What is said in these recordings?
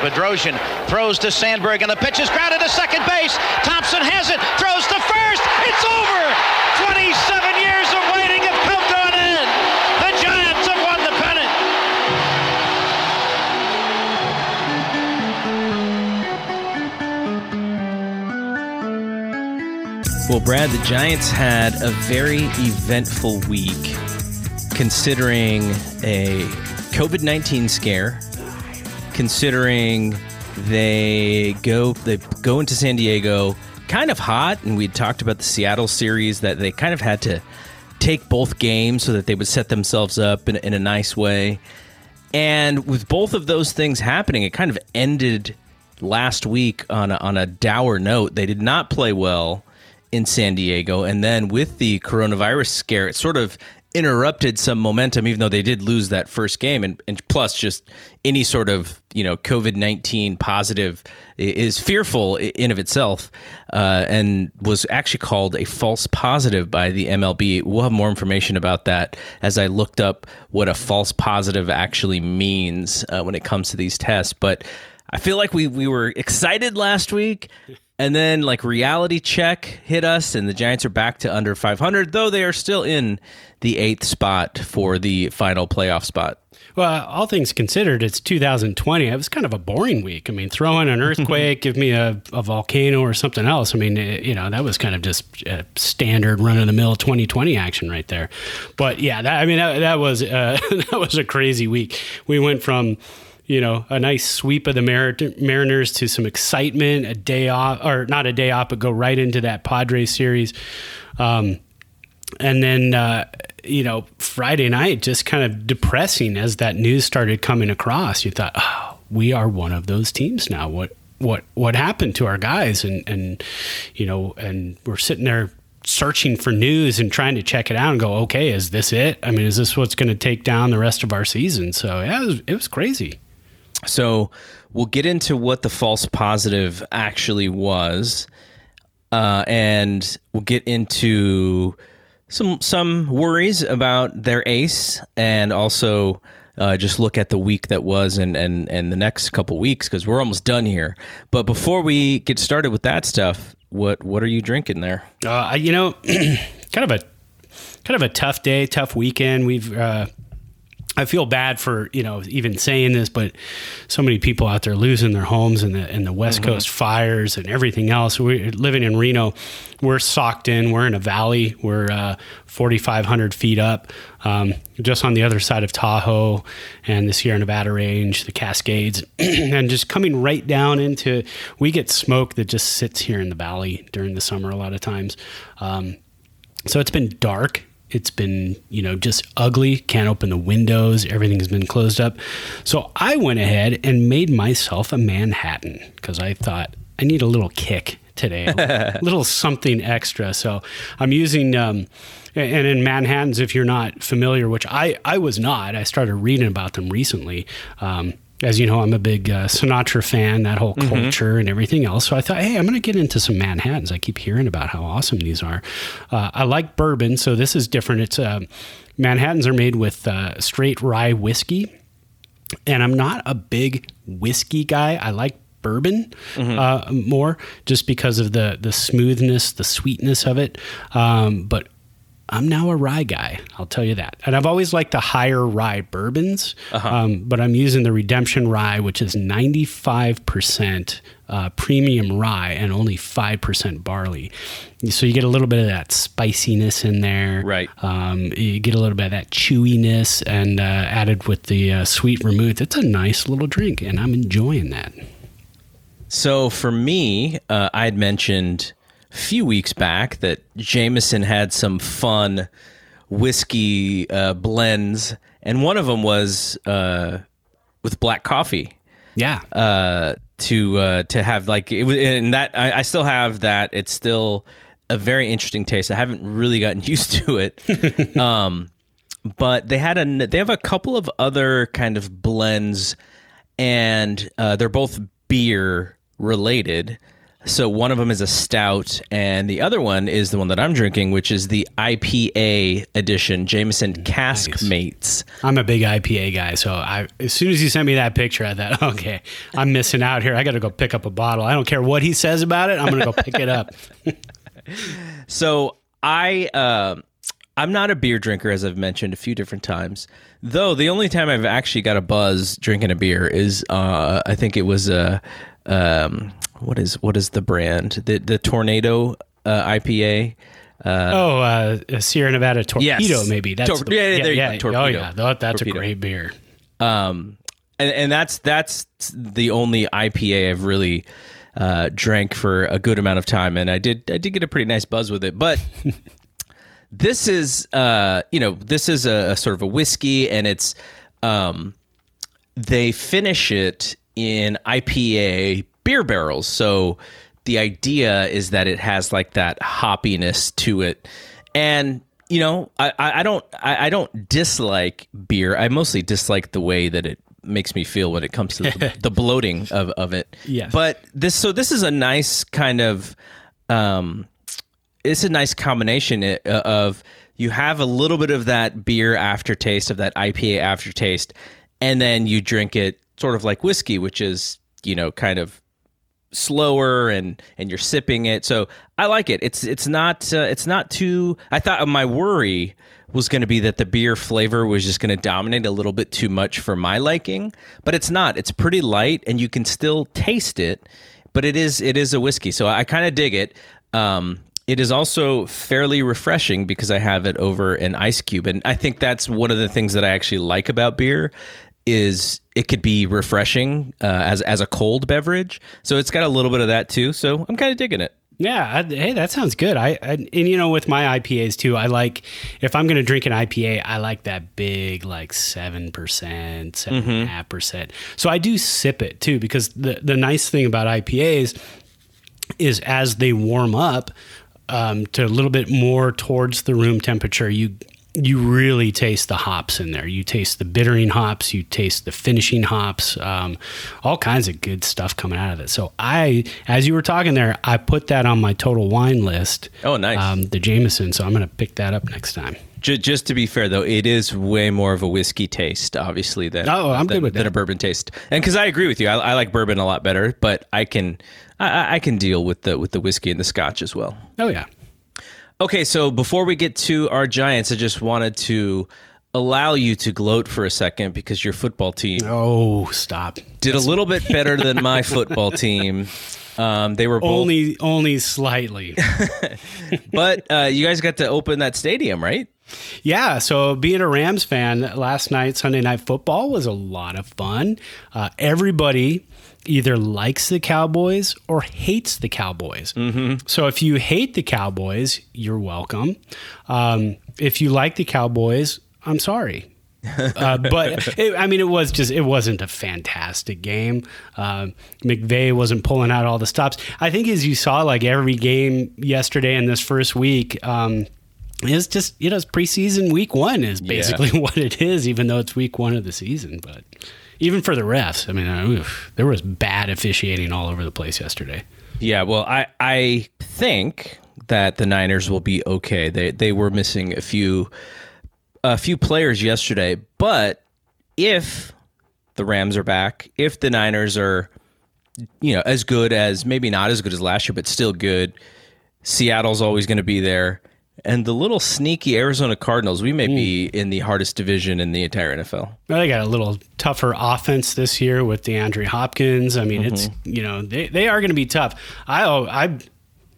Bedrosian throws to Sandberg, and the pitch is grounded to second base. Thompson has it, throws to first. It's over. 27 years of waiting have come to an end. The Giants have won the pennant. Well, Brad, the Giants had a very eventful week considering a COVID 19 scare, considering they go they go into San Diego kind of hot, and we talked about the Seattle series that they kind of had to take both games so that they would set themselves up in, in a nice way. And with both of those things happening, it kind of ended last week on a, on a dour note. They did not play well in San Diego, and then with the coronavirus scare, it sort of interrupted some momentum, even though they did lose that first game. And, and plus, just any sort of you know COVID nineteen positive is fearful in of itself, uh, and was actually called a false positive by the MLB. We'll have more information about that as I looked up what a false positive actually means uh, when it comes to these tests. But I feel like we we were excited last week. And then, like, reality check hit us, and the Giants are back to under 500, though they are still in the eighth spot for the final playoff spot. Well, all things considered, it's 2020. It was kind of a boring week. I mean, throw in an earthquake, give me a, a, volcano or something else. I mean, it, you know, that was kind of just standard run of the mill 2020 action right there. But yeah, that, I mean, that, that was uh, that was a crazy week. We went from you know, a nice sweep of the Mar- Mariners to some excitement, a day off, or not a day off, but go right into that Padres series. Um, and then, uh, you know, Friday night, just kind of depressing as that news started coming across. You thought, oh, we are one of those teams now. What, what, what happened to our guys? And, and, you know, and we're sitting there searching for news and trying to check it out and go, okay, is this it? I mean, is this what's going to take down the rest of our season? So yeah, it was, it was crazy. So we'll get into what the false positive actually was, uh, and we'll get into some some worries about their ace, and also uh, just look at the week that was and and and the next couple weeks because we're almost done here. But before we get started with that stuff, what what are you drinking there? Uh, you know, kind of a kind of a tough day, tough weekend. We've uh, I feel bad for you know even saying this, but so many people out there losing their homes and the and the West mm-hmm. Coast fires and everything else. We're living in Reno. We're socked in. We're in a valley. We're uh, 4,500 feet up, um, just on the other side of Tahoe and the Sierra Nevada range, the Cascades, and just coming right down into. We get smoke that just sits here in the valley during the summer a lot of times. Um, so it's been dark it's been you know just ugly can't open the windows everything's been closed up. So i went ahead and made myself a manhattan because i thought i need a little kick today a little something extra. So i'm using um, and in manhattans if you're not familiar which i i was not i started reading about them recently um, as you know, I'm a big uh, Sinatra fan, that whole mm-hmm. culture mm-hmm. and everything else. So I thought, hey, I'm going to get into some Manhattans. I keep hearing about how awesome these are. Uh, I like bourbon, so this is different. It's uh, Manhattans are made with uh, straight rye whiskey, and I'm not a big whiskey guy. I like bourbon mm-hmm. uh, more just because of the the smoothness, the sweetness of it. Um, but I'm now a rye guy. I'll tell you that. And I've always liked the higher rye bourbons, uh-huh. um, but I'm using the Redemption Rye, which is 95% uh, premium rye and only 5% barley. So you get a little bit of that spiciness in there. Right. Um, you get a little bit of that chewiness and uh, added with the uh, sweet vermouth. It's a nice little drink, and I'm enjoying that. So for me, uh, I had mentioned few weeks back that Jameson had some fun whiskey uh, blends, and one of them was uh, with black coffee. Yeah. Uh, to uh, to have like it was, and that I, I still have that. It's still a very interesting taste. I haven't really gotten used to it. um, but they had a they have a couple of other kind of blends, and uh, they're both beer related. So one of them is a stout, and the other one is the one that I'm drinking, which is the IPA edition, Jameson Cask Nice. Mates. I'm a big IPA guy, so I as soon as you sent me that picture, I thought, okay, I'm missing out here. I got to go pick up a bottle. I don't care what he says about it. I'm going to go pick it up. So I, uh, I'm not a beer drinker, as I've mentioned a few different times. Though the only time I've actually got a buzz drinking a beer is, uh, I think it was a, um, what is what is the brand? The the Tornado uh, IPA. oh, uh, Sierra Nevada Torpedo, Yes. maybe. That's Tor- yeah, yeah, there you go, Oh yeah, that, that's Torpedo. a great beer. Um, and, and that's that's the only IPA I've really uh, drank for a good amount of time, and I did I did get a pretty nice buzz with it. But this is uh, you know this is a, a sort of a whiskey, and it's um, they finish it in IPA beer barrels. So the idea is that it has like that hoppiness to it, and you know, I, I I don't I, I don't dislike beer. I mostly dislike the way that it makes me feel when it comes to the, the bloating of, of it. Yes. But this so this is a nice kind of um it's a nice combination of you have a little bit of that beer aftertaste of that IPA aftertaste and then you drink it sort of like whiskey which is you know kind of slower and and you're sipping it. So i like it. It's it's not uh, it's not too i thought my worry was going to be that the beer flavor was just going to dominate a little bit too much for my liking but it's not. It's pretty light and you can still taste it but it is it is a whiskey. So i kind of dig it. Um it is also fairly refreshing because i have it over an ice cube and i think that's one of the things that i actually like about beer is it could be refreshing uh, as as a cold beverage. So it's got a little bit of that too. So I'm kind of digging it. Yeah, I, hey, that sounds good. I, I and you know with my IPAs too, I like if I'm going to drink an IPA, I like that big like seven percent, seven and a half percent. So I do sip it too because the the nice thing about IPAs is as they warm up um, to a little bit more towards the room temperature, you you really taste the hops in there. You taste the bittering hops, you taste the finishing hops, um, all kinds of good stuff coming out of it. So I, as you were talking there, I put that on my total wine list. Oh, nice. Um, the Jameson. So I'm going to pick that up next time. Just to be fair though, it is way more of a whiskey taste, obviously than Oh, I'm than, good with than that. a bourbon taste. And because I agree with you, I, I like bourbon a lot better, but I can I, I can deal with the with the whiskey and the scotch as well. Oh yeah. Okay, so before we get to our Giants, I just wanted to allow you to gloat for a second because your football team Oh, stop. did a little bit better than my football team. Um, they were both, Only, only slightly. but uh, you guys got to open that stadium, right? Yeah, so being a Rams fan, last night Sunday Night Football was a lot of fun. Uh, everybody either likes the Cowboys or hates the Cowboys. Mm-hmm. So if you hate the Cowboys, you're welcome. Um, if you like the Cowboys, I'm sorry. uh, but it, I mean, it was just it wasn't a fantastic game. Um, McVay wasn't pulling out all the stops. I think as you saw, like every game yesterday and this first week. Um, it's just you know it's preseason week one is basically what it is, even though it's week one of the season. But even for the refs, I mean, oof, there was bad officiating all over the place yesterday. Yeah, well, I I think that the Niners will be okay. They they were missing a few a few players yesterday, but if the Rams are back, if the Niners are you know as good as maybe not as good as last year, but still good, Seattle's always going to be there. And the little sneaky Arizona Cardinals, we may be in the hardest division in the entire NFL. Well, they got a little tougher offense this year with DeAndre Hopkins. I mean, it's you know they, they are going to be tough. I I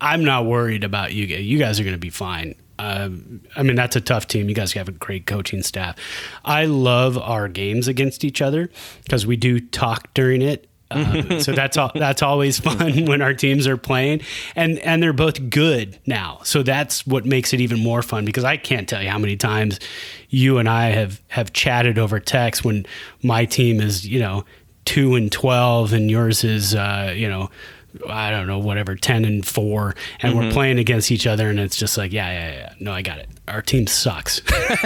I'm not worried about you guys. You guys are going to be fine. Um, I mean, that's a tough team. You guys have a great coaching staff. I love our games against each other because we do talk during it. Uh, so that's all, that's always fun when our teams are playing, and and they're both good now. So that's what makes it even more fun because I can't tell you how many times you and I have have chatted over text when my team is you know two and twelve and yours is uh, you know I don't know whatever ten and four, and we're playing against each other, and it's just like yeah yeah yeah no I got it. Our team sucks.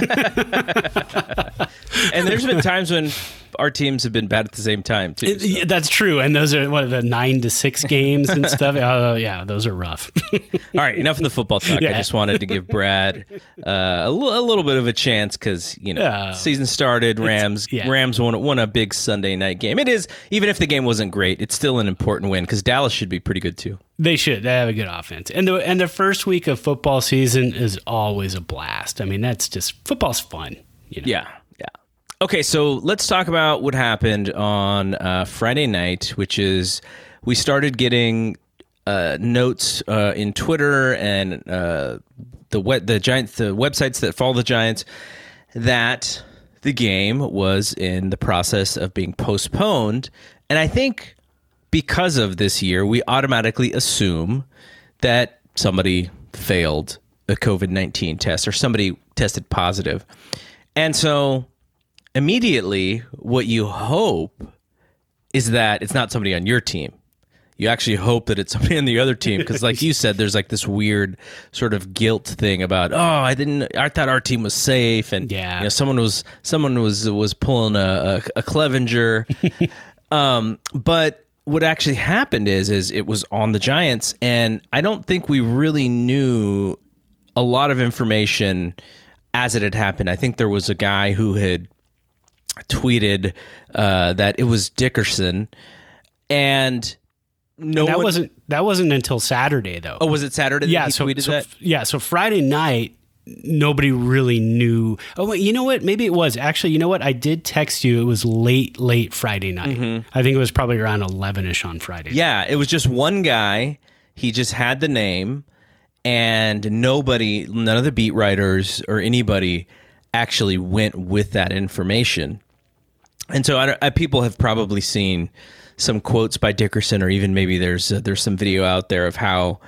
and there's been times when our teams have been bad at the same time too. It, yeah, that's true, and those are what the nine to six games and stuff. Oh yeah, those are rough. All right, enough of the football talk. Yeah. I just wanted to give Brad uh, a, little bit of a chance because you know Yeah. season started. Rams yeah. Rams won won a big Sunday night game. It is even if the game wasn't great, it's still an important win because Dallas should be pretty good too. They should. They have a good offense, and the and the first week of football season is always a blast. I mean, that's just football's fun. You know? Yeah. Okay, so let's talk about what happened on uh, Friday night, which is we started getting uh, notes uh, in Twitter and uh, the we- the Giants, the websites that follow the Giants, that the game was in the process of being postponed, and I think because of this year, we automatically assume that somebody failed a COVID 19 test or somebody tested positive. And so immediately, what you hope is that it's not somebody on your team. You actually hope that it's somebody on the other team because, like you said, there's like this weird sort of guilt thing about oh, I didn't, I thought our team was safe, and Yeah. you know, someone was someone was was pulling a, a, a Clevenger, um, but what actually happened is is it was on the Giants, and I don't think we really knew a lot of information as it had happened. I think there was a guy who had tweeted uh, that it was Dickerson, and no that one. wasn't that wasn't until Saturday though. oh, was it Saturday? That yeah, so, tweeted so- yeah, so Friday night nobody really knew. Oh, wait, you know what? Maybe it was actually. You know what? I did text you. It was late, late Friday night. I think it was probably around eleven ish on Friday. Mm-hmm. Yeah, it was just one guy. He just had the name, and nobody, none of the beat writers or anybody actually went with that information. And so I, I, people have probably seen some quotes by Dickerson, or even maybe there's uh, there's some video out there of how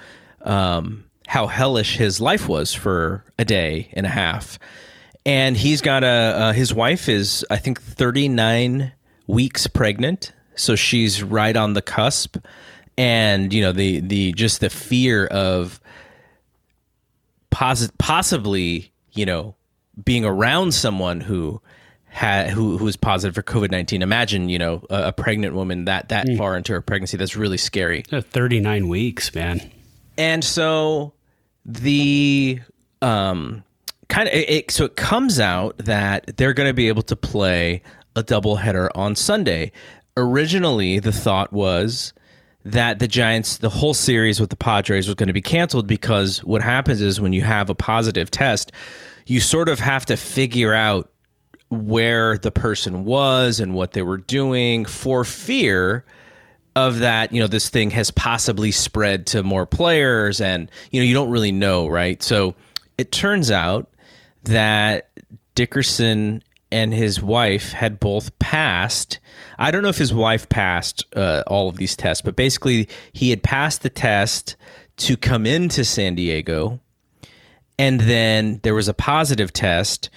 um, how hellish his life was for a day and a half. And he's got a uh, his wife is I think 39 weeks pregnant, so she's right on the cusp. And you know the the just the fear of posi- possibly you know being around someone who had who who was positive for COVID nineteen. Imagine you know a, a pregnant woman that that far into her pregnancy. That's really scary. thirty nine weeks, man. And so the um kind of it, it- so it comes out that they're going to be able to play a doubleheader on Sunday. Originally, the thought was that the Giants, the whole series with the Padres was going to be canceled because what happens is when you have a positive test, you sort of have to figure out where the person was and what they were doing for fear of that you know this thing has possibly spread to more players and you know you don't really know right? So it turns out that dickerson and his wife had both passed. I don't know if his wife passed uh, all of these tests but basically he had passed the test to come into san diego and then there was a positive test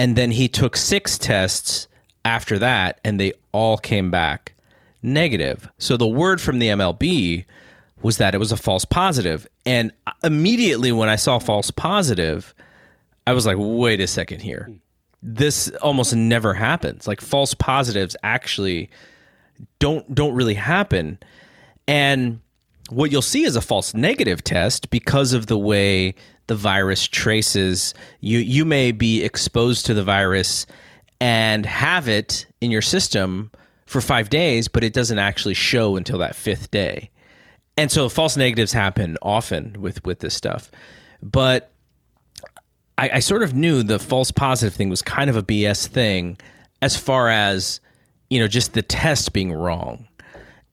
and then he took six tests after that and they all came back negative. So the word from the mlb was that it was a false positive. And immediately when i saw false positive i was like wait a second here. This almost never happens. Like false positives actually don't don't really happen. And what you'll see is a false negative test because of the way the virus traces you you may be exposed to the virus and have it in your system for 5 days but it doesn't actually show until that 5th day. And so false negatives happen often with with this stuff. But I, I sort of knew the false positive thing was kind of a BS thing as far as, you know, just the test being wrong.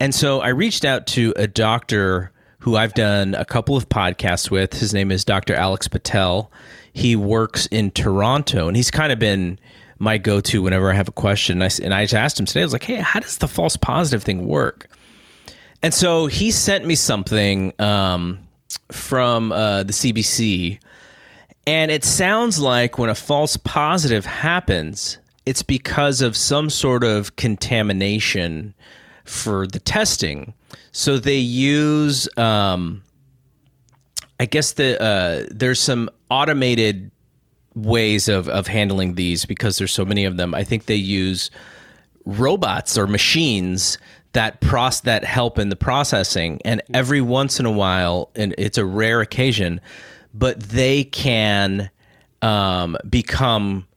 And so I reached out to a doctor who I've done a couple of podcasts with. His name is Dr. Alex Patel. He works in Toronto and he's kind of been my go to whenever I have a question. And I, and I just asked him today, I was like, hey, how does the false positive thing work? And so he sent me something um, from uh, the CBC. And it sounds like when a false positive happens, it's because of some sort of contamination for the testing. So they use, um, I guess the uh, there's some automated ways of of handling these because there's so many of them. I think they use robots or machines that process that help in the processing, and every once in a while, and it's a rare occasion, but they can um, become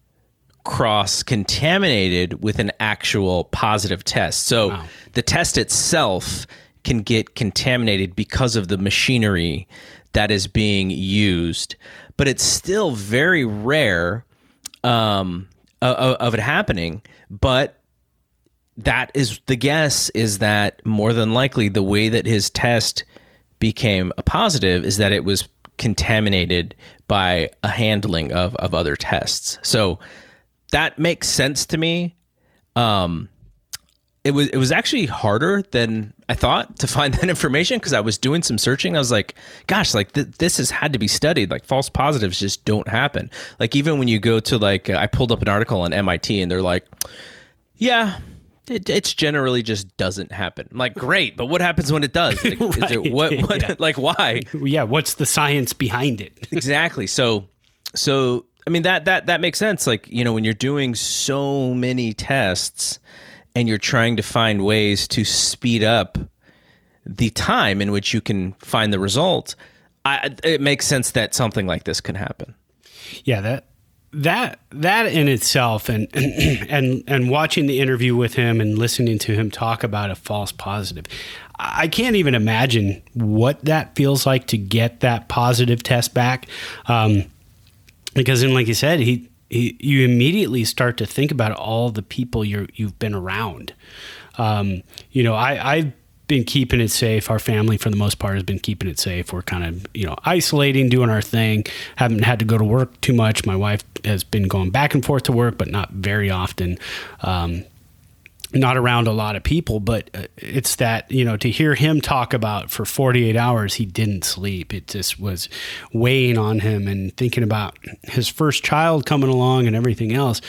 cross contaminated with an actual positive test. So wow. the test itself can get contaminated because of the machinery that is being used, but it's still very rare um, of, of it happening. But that is the guess is that more than likely the way that his test became a positive is that it was contaminated by a handling of, of other tests. So that makes sense to me. Um, it was it was actually harder than I thought to find that information because I was doing some searching. I was like, gosh, like th- this has had to be studied. Like false positives just don't happen. Like even when you go to like I pulled up an article on MIT and they're like, yeah. It, it's generally just doesn't happen. I'm like great, but what happens when it does? Like, right. it, what, what yeah. like why? Yeah, what's the science behind it? exactly. So, so I mean that that that makes sense. Like you know when you're doing so many tests and you're trying to find ways to speed up the time in which you can find the result, I, it makes sense that something like this can happen. Yeah, that that that in itself, and and and watching the interview with him and listening to him talk about a false positive, I can't even imagine what that feels like to get that positive test back. Um, because then, like you said, he you immediately start to think about all the people you have been around. Um, you know, I, I've been keeping it safe. Our family, for the most part, has been keeping it safe. We're kind of, you know, isolating, doing our thing. Haven't had to go to work too much. My wife has been going back and forth to work, but not very often. Um, not around a lot of people, but uh, it's that, you know, to hear him talk about for 48 hours, he didn't sleep. It just was weighing on him and thinking about his first child coming along and everything else.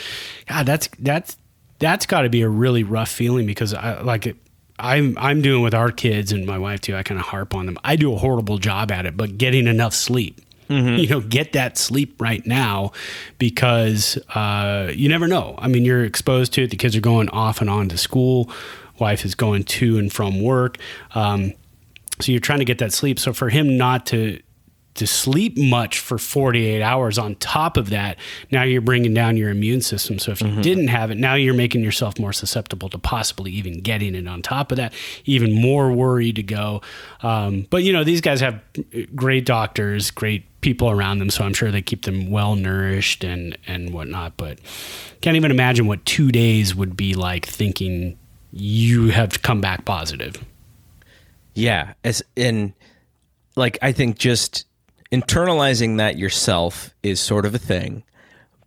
God, that's, that's, that's got to be a really rough feeling because I like it. I'm I'm doing with our kids and my wife too. I kind of harp on them. I do a horrible job at it, but getting enough sleep Mm-hmm. You know, get that sleep right now because uh, you never know. I mean, you're exposed to it. The kids are going off and on to school. Wife is going to and from work. Um, so you're trying to get that sleep. So for him not to to sleep much for 48 hours on top of that now you're bringing down your immune system so if you mm-hmm. didn't have it now you're making yourself more susceptible to possibly even getting it on top of that even more worry to go um, but you know these guys have great doctors great people around them, so I'm sure they keep them well nourished and and whatnot. But can't even imagine what two days would be like thinking you have come back positive. Yeah, as in like I think just internalizing that yourself is sort of a thing,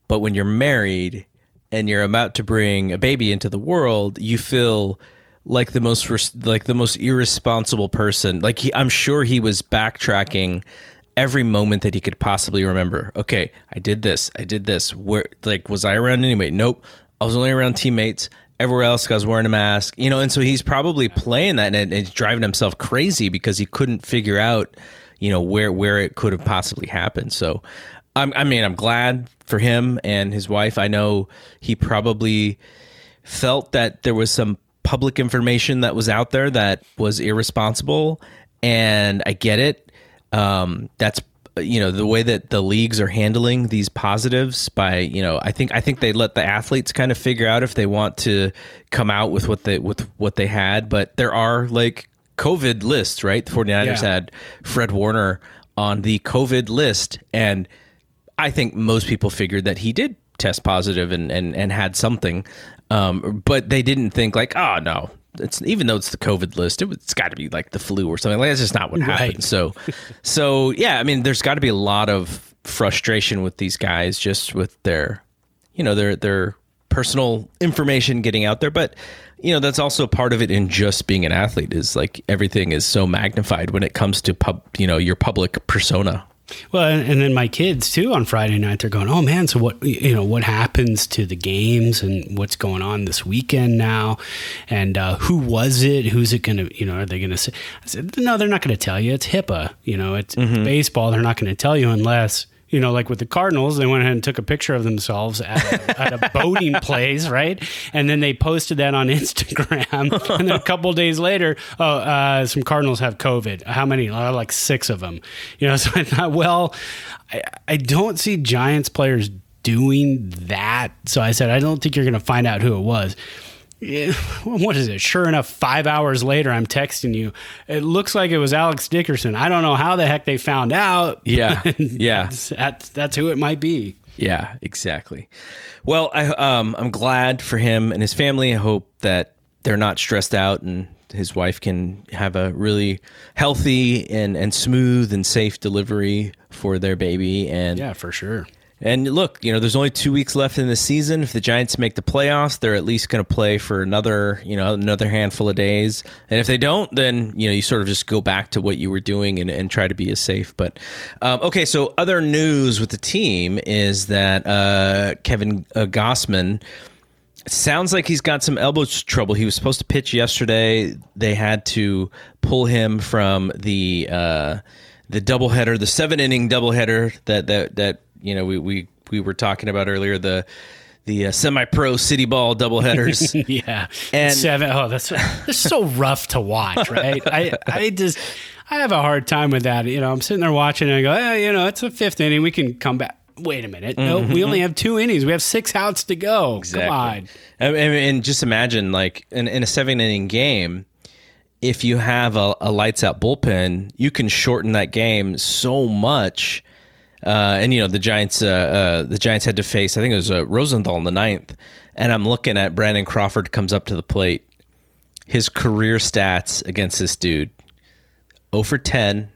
but when you're married and you're about to bring a baby into the world, you feel like the most like the most irresponsible person. Like he, I'm sure he was backtracking every moment that he could possibly remember. Okay, I did this. I did this. Where like was I around anyway? Nope. I was only around teammates. Everywhere else, I was wearing a mask. You know, and so he's probably playing that and, he's driving himself crazy because he couldn't figure out, you know, where where it could have possibly happened. So, I'm, I mean, I'm glad for him and his wife. I know he probably felt that there was some public information that was out there that was irresponsible, and I get it um, that's you know the way that the leagues are handling these positives by you know I think I think they let the athletes kind of figure out if they want to come out with what they with what they had. But there are like covid lists right? The 49ers yeah. had Fred Warner on the covid list. And I think most people figured that he did test positive and and, and had something. Um, but they didn't think like oh no it's even though it's the COVID list, it, has got to be like the flu or something. Like that's just not what happened. Right. So, so yeah, I mean, there's got to be a lot of frustration with these guys just with their, you know, their their personal information getting out there. But you know, that's also part of it in just being an athlete is like everything is so magnified when it comes to pub, you know, your public persona. Well, and, then my kids too on Friday night, they're going, "Oh man, so what? You know, what happens to the games and what's going on this weekend now? And uh, who was it? Who's it going to? You know, are they going to say?" I said, "No, they're not going to tell you. It's HIPAA. You know, it's mm-hmm. baseball. They're not going to tell you unless." You know, like with the Cardinals, they went ahead and took a picture of themselves at a, at a boating place, right? And then they posted that on Instagram. and then a couple days later, oh, uh, some Cardinals have COVID. How many? Uh, like six of them. You know, so I thought, well, I, I don't see Giants players doing that. So I said, I don't think you're going to find out who it was. Yeah, what is it? Sure enough, five hours later, I'm texting you. It looks like it was Alex Dickerson. I don't know how the heck they found out. Yeah, yeah, that's, that's, that's who it might be. Yeah, exactly. Well, I um, I'm glad for him and his family. I hope that they're not stressed out and his wife can have a really healthy and, and smooth and safe delivery for their baby. And yeah, for sure. And look, you know, there's only two weeks left in the season. If the Giants make the playoffs, they're at least going to play for another, you know, another handful of days. And if they don't, then you know, you sort of just go back to what you were doing and, and try to be as safe. But um, okay, so other news with the team is that uh, Kevin uh, Gausman sounds like he's got some elbow trouble. He was supposed to pitch yesterday. They had to pull him from the uh, the doubleheader, the seven inning doubleheader that that that you know we we we were talking about earlier the the uh, semi-pro city ball doubleheaders. yeah, and seven. Oh, that's that's so rough to watch, right? I I just I have a hard time with that. You know, I'm sitting there watching and I go, hey, you know, it's a fifth inning. We can come back. Wait a minute. No, mm-hmm. we only have two innings. We have six outs to go. Exactly. Come on. And, and just imagine, like in, in a seven inning game, if you have a, a lights out bullpen, you can shorten that game so much uh, and you know the Giants, uh, uh, the Giants had to face. I think it was uh, Rosenthal in the ninth, and I'm looking at Brandon Crawford comes up to the plate. His career stats against this dude: 0 for 10,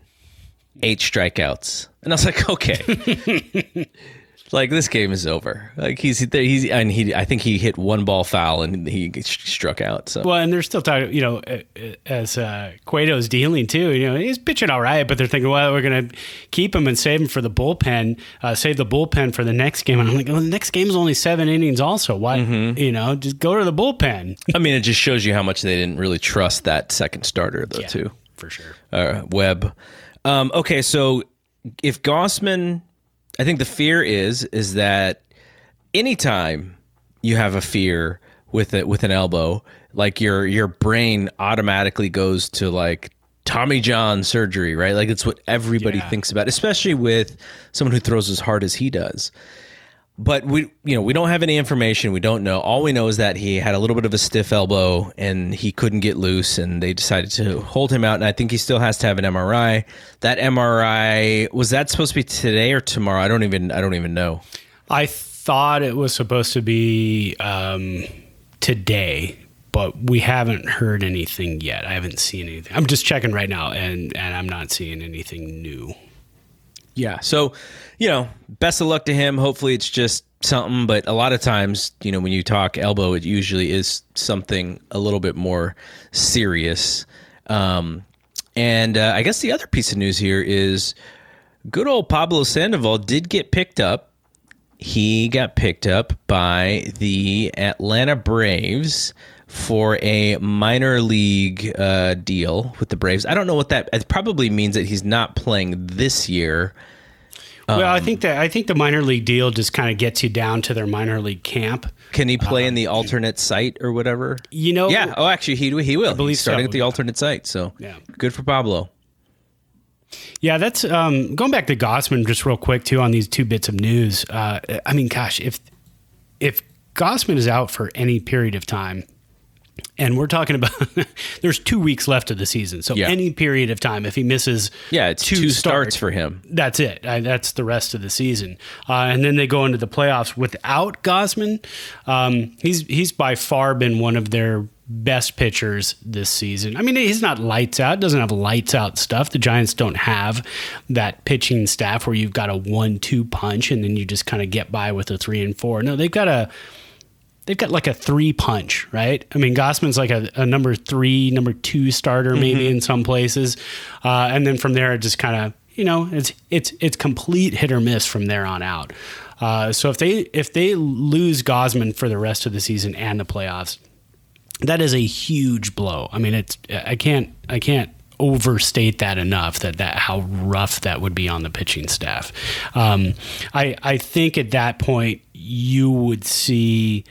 eight strikeouts, and I was like, okay. like this game is over. Like he's he's and he I think he hit one ball foul and he struck out. So well, and they're still talking. You know, as uh, Cueto's dealing too. You know, he's pitching all right, but they're thinking, well, we're gonna keep him and save him for the bullpen. Uh, save the bullpen for the next game. And I'm like, well, the next game is only seven innings. Also, why? Mm-hmm. You know, just go to the bullpen. I mean, it just shows you how much they didn't really trust that second starter, though. Yeah, too for sure. Uh, Webb. Um, okay, so if Gausman I think the fear is is that anytime you have a fear with it with an elbow, like your your brain automatically goes to like Tommy John surgery, right? Like it's what everybody yeah. thinks about, especially with someone who throws as hard as he does but we you know we don't have any information. We don't know. All we know is that he had a little bit of a stiff elbow and he couldn't get loose and they decided to hold him out. And i think he still has to have an mri that mri was that supposed to be today or tomorrow? I don't even i don't even know. I thought it was supposed to be um, today but we haven't heard anything yet. I haven't seen anything. I'm just checking right now and and i'm not seeing anything new yeah. So, you know, best of luck to him. Hopefully it's just something, but a lot of times, you know, when you talk elbow, it usually is something a little bit more serious. Um, and uh, I guess the other piece of news here is good old Pablo Sandoval did get picked up. He got picked up by the Atlanta Braves for a minor league uh, deal with the Braves. I don't know what that it probably means that he's not playing this year. Well, um, I think that I think the minor league deal just kind of gets you down to their minor league camp. Can he play um, in the alternate site or whatever? You know, yeah. Oh, actually, he he will. I believe he's starting so, at the yeah. alternate site. So yeah, good for Pablo. Yeah, that's um, going back to Gausman just real quick too on these two bits of news. Uh, I mean, gosh, if if Gausman is out for any period of time, and we're talking about there's two weeks left of the season, so yeah. any period of time, if he misses, yeah, it's two, two starts for him. That's it. I, that's the rest of the season, uh, and then they go into the playoffs without Gausman. Um, he's he's by far been one of their best pitchers this season. I mean, he's not lights out, doesn't have lights out stuff. The Giants don't have that pitching staff where you've got a one two punch and then you just kind of get by with a three and four. No, they've got a they've got like a three punch, right? I mean, Gausman's like a, a number three, number two starter, maybe mm-hmm. in some places, uh, and then from there, it just kind of you know, it's it's it's complete hit or miss from there on out. Uh, so if they if they lose Gausman for the rest of the season and the playoffs, that is a huge blow. I mean, it's I can't I can't overstate that enough that that how rough that would be on the pitching staff. Um, I I think at that point you would see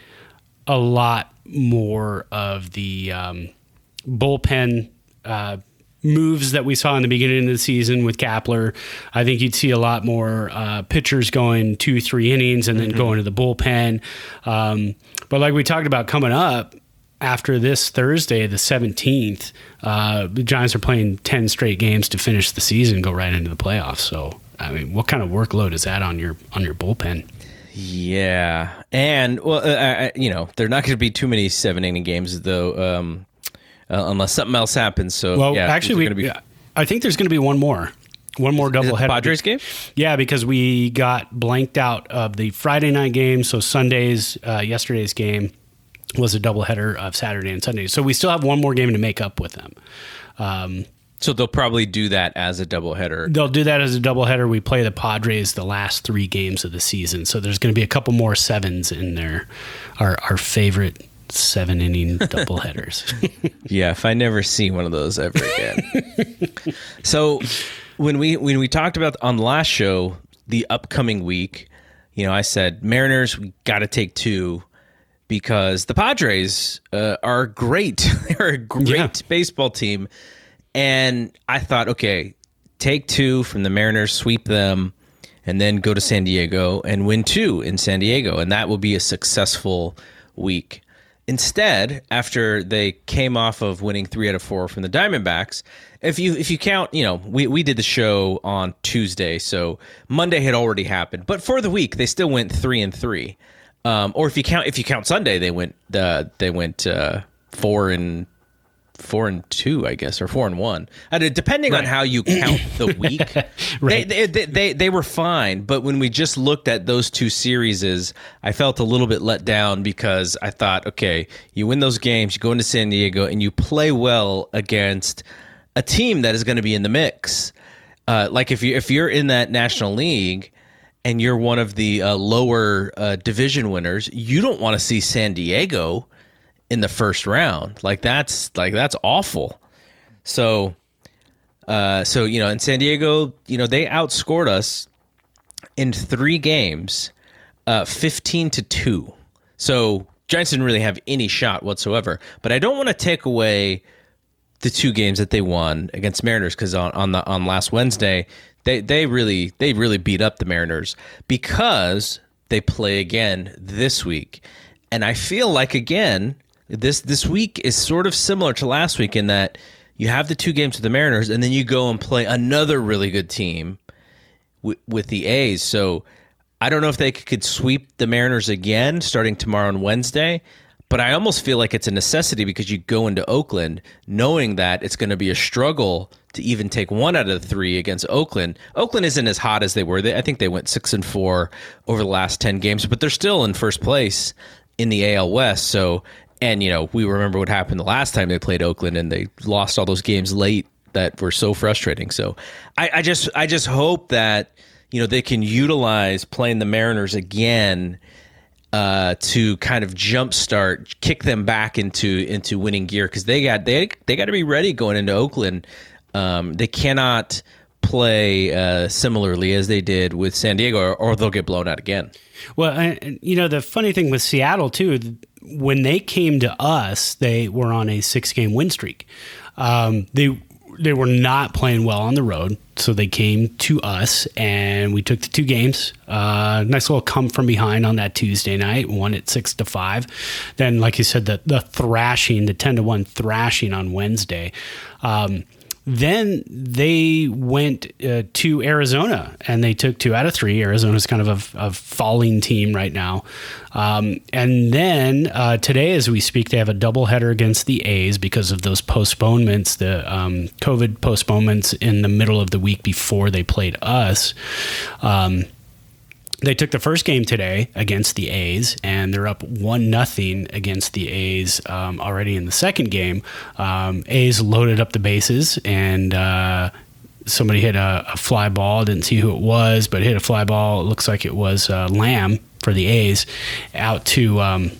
a lot more of the um, bullpen. Uh, moves that we saw in the beginning of the season with Kapler. I think you'd see a lot more uh, pitchers going two, three innings and then mm-hmm. going to the bullpen. Um, but like we talked about coming up, after this Thursday, the 17th, uh, the Giants are playing 10 straight games to finish the season, go right into the playoffs. So, I mean, what kind of workload is that on your on your bullpen? Yeah, and well, uh, you know, there are not going to be too many seven inning games though, um, uh, unless something else happens. So, well, yeah, actually, we, be- I think there's going to be one more. One more double header. Padres game? Yeah, because we got blanked out of the Friday night game. So Sunday's, uh, yesterday's game was a doubleheader of Saturday and Sunday. So we still have one more game to make up with them. Um, so they'll probably do that as a doubleheader. They'll do that as a doubleheader. We play the Padres the last three games of the season, so there's going to be a couple more sevens in there. Our our favorite seven inning doubleheaders. yeah, if I never see one of those ever again. so when we when we talked about on the last show the upcoming week, you know, I said Mariners we got to take two because the Padres uh, are great. They're a great yeah. baseball team. And I thought, okay, take two from the Mariners, sweep them, and then go to San Diego and win two in San Diego. And that will be a successful week. Instead, after they came off of winning three out of four from the Diamondbacks, if you if you count, you know, we, we did the show on Tuesday, so Monday had already happened. But for the week, they still went three and three. Um, or if you count if you count Sunday, they went uh, they went uh, four and four and two, I guess, or four and one. Uh, depending right. on how you count the week, right. they, they, they, they were fine. But when we just looked at those two series, I felt a little bit let down because I thought, okay, you win those games, you go into San Diego, and you play well against a team that is going to be in the mix. Uh, like if you if you're in that National League and you're one of the uh, lower uh, division winners, you don't want to see San Diego in the first round. Like that's like that's awful. So, uh, so you know, in San Diego, you know, they outscored us in three games, uh, fifteen to two. So Giants didn't really have any shot whatsoever. But I don't want to take away the two games that they won against Mariners because on, on the on last Wednesday they they really they really beat up the Mariners because they play again this week. And I feel like again this this week is sort of similar to last week in that you have the two games with the Mariners and then you go and play another really good team with, the A's. So I don't know if they could sweep the Mariners again starting tomorrow and Wednesday. But I almost feel like it's a necessity because you go into Oakland knowing that it's going to be a struggle to even take one out of the three against Oakland. Oakland isn't as hot as they were. They, I think they went six and four over the last ten games, but they're still in first place in the AL West. So, and you know, we remember what happened the last time they played Oakland and they lost all those games late that were so frustrating. So, I, I just, I just hope that you know they can utilize playing the Mariners again uh, to kind of jumpstart, kick them back into into winning gear because they got they they got to be ready going into Oakland. Um, they cannot play uh, similarly as they did with San Diego, or, or they'll get blown out again. Well, I, you know the funny thing with Seattle too, when they came to us, they were on a six game win streak. Um, they they were not playing well on the road, so they came to us and we took the two games. Uh, nice little come from behind on that Tuesday night, one at six to five. Then, like you said, the the thrashing, the ten to one thrashing on Wednesday. Um, then they went uh, to Arizona and they took two out of three. Arizona's kind of a, a falling team right now. Um, and then uh, today, as we speak, they have a doubleheader against the A's because of those postponements, the um, COVID postponements in the middle of the week before they played us. Um, they took the first game today against the A's, and they're up one nothing against the A's um, already in the second game. Um, A's loaded up the bases, and uh, somebody hit a, a, fly ball. Didn't see who it was, but hit a fly ball. It looks like it was uh, Lamb for the A's out to um,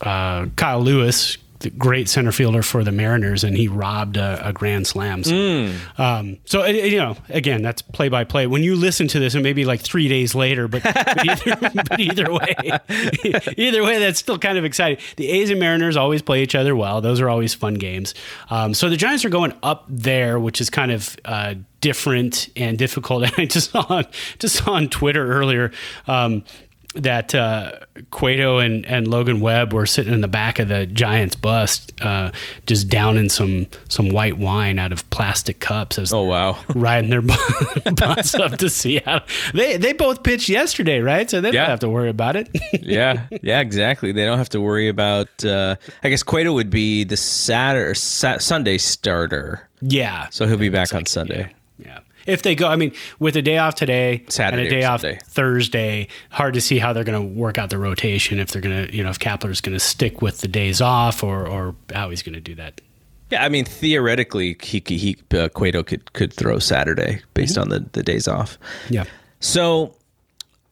uh, Kyle Lewis great center fielder for the Mariners, and he robbed a, a grand slam. So, Mm. um, so it- it, you know, again, that's play by play. When you listen to this, and maybe like three days later, but, but, either, but either way, either way, that's still kind of exciting. The A's and Mariners always play each other well; those are always fun games. Um, so the Giants are going up there, which is kind of. Uh, different and difficult. And I just saw on, just saw on Twitter earlier um, that uh, Cueto and, and Logan Webb were sitting in the back of the Giants bus, uh, just downing some some white wine out of plastic cups as Oh wow. riding their bus up to Seattle. They they both pitched yesterday, right? So they Yeah. don't have to worry about it. yeah, yeah, exactly. They don't have to worry about. Uh, I guess Cueto would be the Saturday, Sa- Sunday starter, yeah. so he'll be back on Sunday. Yeah. If they go, I mean, with a day off today Saturday and a day off Sunday. Thursday, hard to see how they're going to work out the rotation. If they're going to, you know, if Kapler's going to stick with the days off or, or how he's going to do that. Yeah, I mean theoretically, he could- he uh, Cueto could could throw Saturday based on the the days off. Yeah. So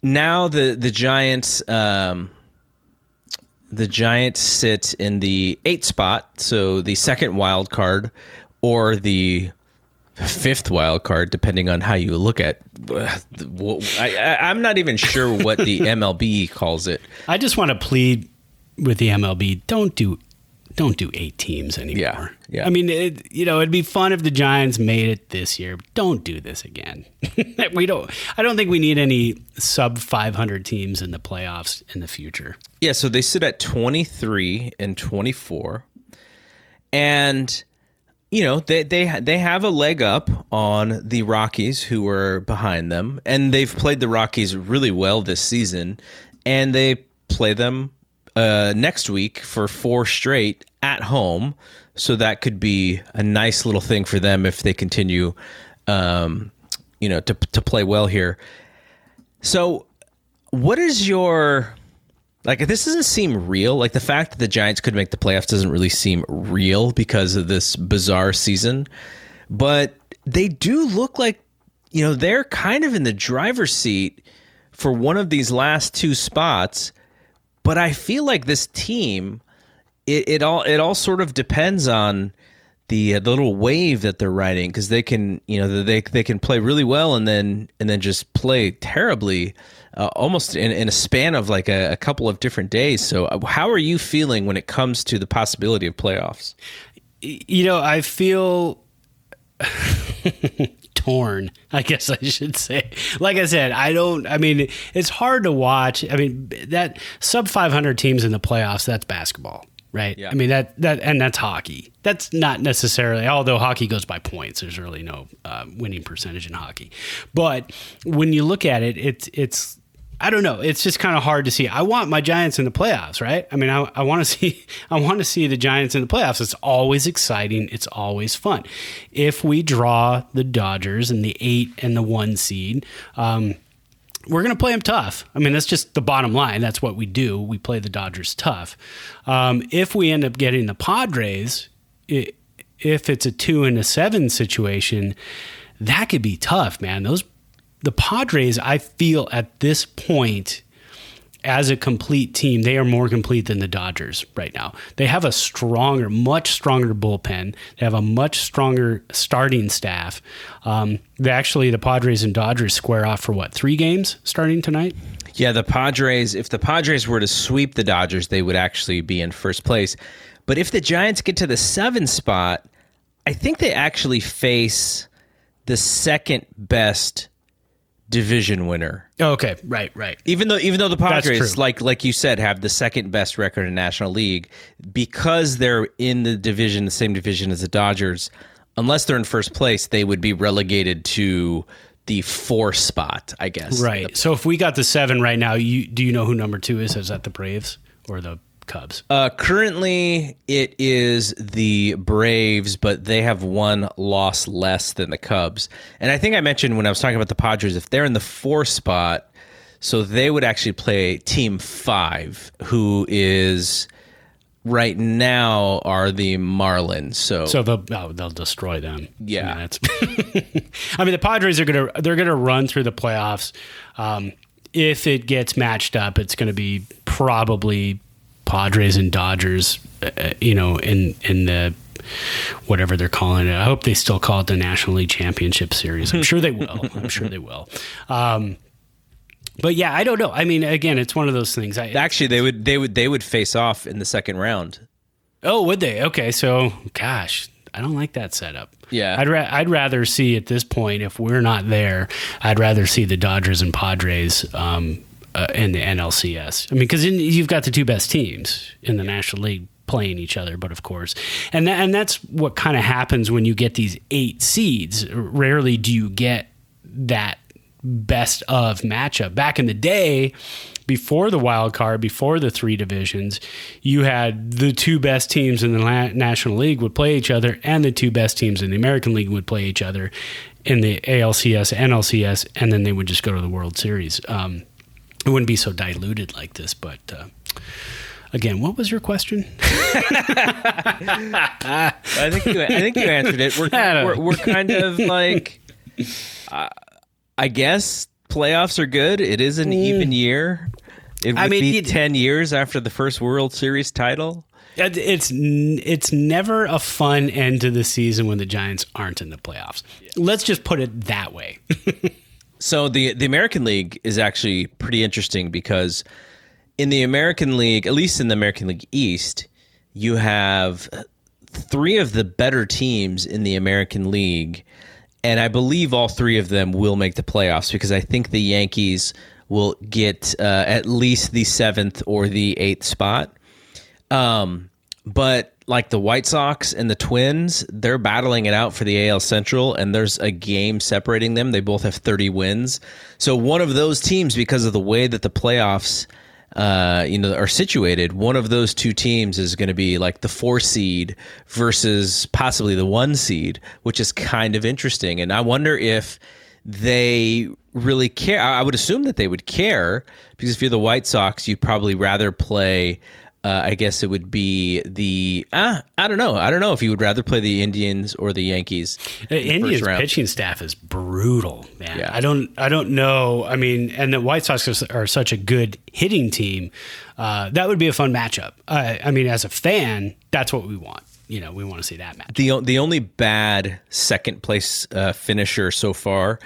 now the the Giants um, the Giants sit in the eighth spot, so the second wild card or the fifth wild card, depending on how you look at. Uh, I, I, I'm not even sure what the MLB calls it. I just want to plead with the MLB: don't do, don't do eight teams anymore. Yeah, yeah. I mean, it, you know, it'd be fun if the Giants made it this year. But don't do this again. we don't. I don't think we need any sub 500 teams in the playoffs in the future. Yeah, so they sit at 23 and 24. And you know, they they they have a leg up on the Rockies who were behind them and they've played the Rockies really well this season and they play them uh, next week for four straight at home. So that could be a nice little thing for them if they continue um, you know, to to play well here. So what is your like this doesn't seem real. Like the fact that the giants could make the playoffs doesn't really seem real because of this bizarre season. But they do look like you know they're kind of in the driver's seat for one of these last two spots. But i feel like this team it, it all it all sort of depends on the, uh, the little wave that they're riding because they can you know they they can play really well and then and then just play terribly uh, almost in, in a span of like a, a couple of different days so uh, how are you feeling when it comes to the possibility of playoffs You know, I feel torn, I guess I should say. Like I said, I don't, I mean, it's hard to watch. I mean, that sub 500 teams in the playoffs, that's basketball. Right. Yeah. I mean that that and that's hockey. That's not necessarily. Although hockey goes by points, there's really no uh, winning percentage in hockey. But when you look at it, it's it's I don't know. It's just kind of hard to see. I want my Giants in the playoffs, right? I mean, I, I want to see I want to see the Giants in the playoffs. It's always exciting. It's always fun. If we draw the Dodgers and the eight and the one seed, um, we're going to play them tough. I mean, that's just the bottom line. That's what we do. We play the Dodgers tough. Um, if we end up getting the Padres, i if it's a two and a seven situation, that could be tough, man. Those the Padres, I feel at this point, as a complete team, they are more complete than the Dodgers right now. They have a stronger, much stronger bullpen. They have a much stronger starting staff. Um, they actually, the Padres and Dodgers square off for what three games starting tonight? Yeah, the Padres, if the Padres were to sweep the Dodgers, they would actually be in first place. But if the Giants get to the seven spot, I think they actually face the second best division winner. Okay, right, right. Even though even though the Padres, like like you said, have the second best record in National League, because they're in the division, the same division as the Dodgers, unless they're in first place, they would be relegated to the four spot, I guess. Right. So if we got the seven right now, you do you know who number two is? Is that the Braves or the Cubs? Uh, currently, it is the Braves, but they have one loss less than the Cubs. And I think I mentioned when I was talking about the Padres, if they're in the four spot, so they would actually play Team Five, who is right now are the Marlins. So, So they'll oh, they'll destroy them. Yeah. I mean, that's I mean the Padres are gonna they're gonna run through the playoffs. Um, if it gets matched up, it's gonna be probably Padres and Dodgers, uh, you know, in in the whatever they're calling it. I hope they still call it the National League Championship Series. I'm sure they will. I'm sure they will. Um, but yeah, I don't know. I mean, again, it's one of those things. I, Actually, they would they would they would face off in the second round. oh, would they? Okay, so gosh, I don't like that setup. Yeah. I'd ra- I'd rather see at this point if we're not there, I'd rather see the Dodgers and Padres um, uh, in the NLCS. I mean, because you've got the two best teams in the National League playing each other, but of course, and tha- and that's what kind of happens when you get these eight seeds. Rarely do you get that best of matchup. Back in the day, before the wild card, before the three divisions, you had the two best teams in the La- National League would play each other, and the two best teams in the American League would play each other in the ALCS, NLCS, and then they would just go to the World Series. Um, it wouldn't be so diluted like this, but. Uh, Again, what was your question? I think you, I think you answered it. We're we're, we're kind of like, uh, I guess playoffs are good. It is an even year. It would I mean, be ten years after the first World Series title. It's it's never a fun end to the season when the Giants aren't in the playoffs. Let's just put it that way. So the the American League is actually pretty interesting because in the American League, at least in the American League East, you have three of the better teams in the American League, and I believe all three of them will make the playoffs because I think the Yankees will get uh, at least the seventh or the eighth spot. Um, but like the White Sox and the Twins, they're battling it out for the AL Central, and there's a game separating them. They both have 30 wins. So one of those teams, because of the way that the playoffs, uh, you know, are situated, one of those two teams is going to be like the four seed versus possibly the one seed, which is kind of interesting. And I wonder if they really care. I would assume that they would care because if you're the White Sox, you'd probably rather play. Uh, I guess it would be the. Uh, I don't know. I don't know if you would rather play the Indians or the Yankees. The in the first Indians pitching staff is brutal, man. Yeah. I don't I don't know. I mean, and the White Sox are, are such a good hitting team. Uh, that would be a fun matchup. Uh, I mean, as a fan, that's what we want. You know, we want to see that match. The the only bad second place uh, finisher so far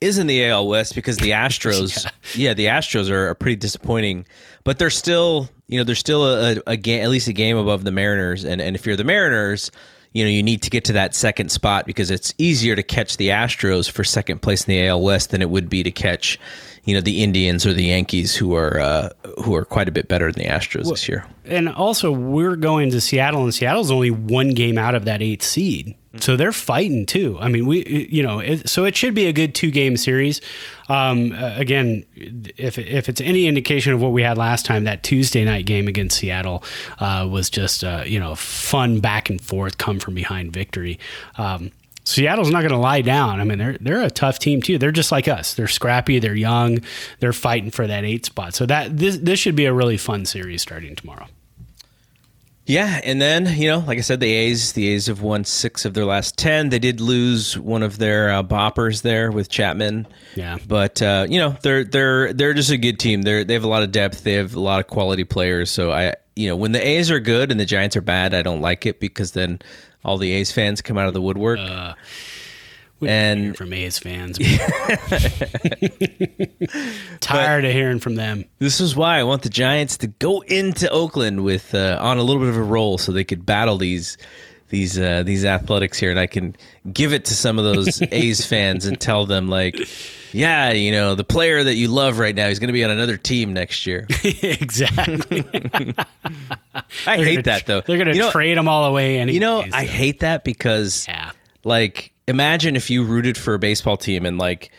is in the AL West because the Astros, yeah. the Astros are, are pretty disappointing, but they're still, you know, they're still a, a, a game, at least a game above the Mariners, and and if you're the Mariners. You know, you need to get to that second spot because it's easier to catch the Astros for second place in the AL West than it would be to catch, you know, the Indians or the Yankees, who are uh, who are quite a bit better than the Astros this year. And also, we're going to Seattle, and Seattle's only one game out of that eighth seed. So they're fighting too. I mean, we, you know, it, so it should be a good two game series. Um, uh, again, if if it's any indication of what we had last time, that Tuesday night game against Seattle uh, was just uh, you know fun back and forth, come from behind victory. Um, Seattle's not going to lie down. I mean, they're they're a tough team too. They're just like us. They're scrappy. They're young. They're fighting for that eight spot. So that this this should be a really fun series starting tomorrow. Yeah, and then you know, like I said, the A's the A's have won six of their last ten. They did lose one of their uh, boppers there with Chapman. Yeah. but uh, you know they're they're they're just a good team. They they have a lot of depth. They have a lot of quality players. So I you know when the A's are good and the Giants are bad, I don't like it because then all the A's fans come out of the woodwork. We And- from A's fans. Tired of hearing from them. This is why I want the Giants to go into Oakland with uh, on a little bit of a roll, so they could battle these these uh, these athletics here, and I can give it to some of those A's fans and tell them like, yeah, you know, the player that you love right now, he's going to be on another team next year. exactly. I hate that though. They're going to you know, trade them all away. Anyways, You know, I hate that because Yeah. like imagine if you rooted for a baseball team and like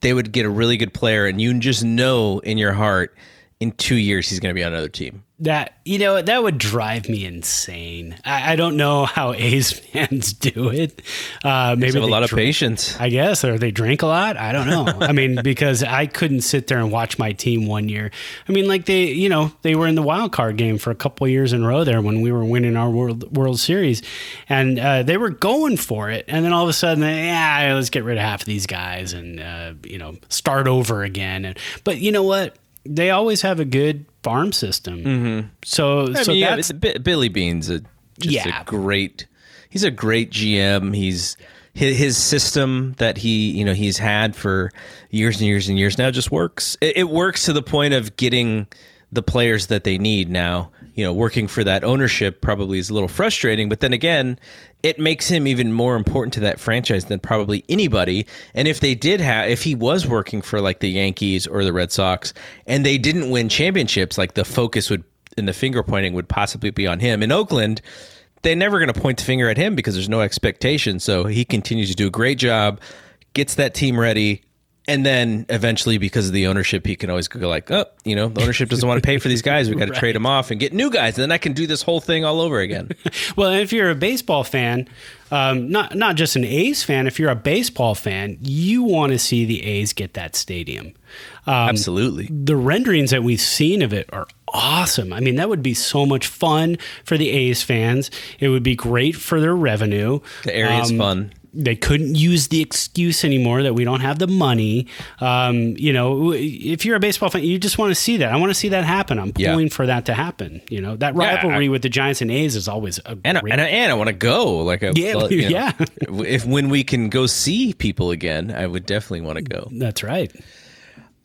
they would get a really good player and you just know in your heart in two years he's going to be on another team. That you know that would drive me insane. I, I don't know how A's fans do it. Uh, maybe have a lot of patience. I guess, or they drink a lot. I don't know. I mean, because I couldn't sit there and watch my team one year. I mean, like they, you know, they were in the wild card game for a couple years in a row there when we were winning our World World Series, and uh, they were going for it. And then all of a sudden, they, yeah, let's get rid of half of these guys and uh, you know start over again. And but you know what? They always have a good farm system. So, Mm-hmm. I so mean, yeah, Billy Beane's a just Yeah. a great. He's a great GM. He's his, his system that he you know he's had for years and years and years now just works. It, it works to the point of getting the players that they need now. You know, working for that ownership probably is a little frustrating, but then again, it makes him even more important to that franchise than probably anybody. And if they did have, if he was working for like the Yankees or the Red Sox, and they didn't win championships, like the focus would and the finger pointing would possibly be on him. In Oakland, they're never going to point the finger at him because there's no expectation. So he continues to do a great job, gets that team ready. And then eventually, because of the ownership, he can always go like, "Oh, you know, the ownership doesn't want to pay for these guys. We got to trade them off and get new guys, and then I can do this whole thing all over again." Well, if you're a baseball fan, um, not not just an A's fan, if you're a baseball fan, you want to see the A's get that stadium. Um, Absolutely. the renderings that we've seen of it are awesome. I mean, that would be so much fun for the A's fans. It would be great for their revenue. The area's Um, fun. They couldn't use the excuse anymore that we don't have the money. Um, you know, if you're a baseball fan, you just want to see that. I want to see that happen. I'm Yeah. pulling for that to happen. You know, that Yeah, rivalry I- with the Giants and A's is always a And I, and I, and I want to go. Like, I, Yeah, you know, yeah. If when we can go see people again, I would definitely want to go. That's right.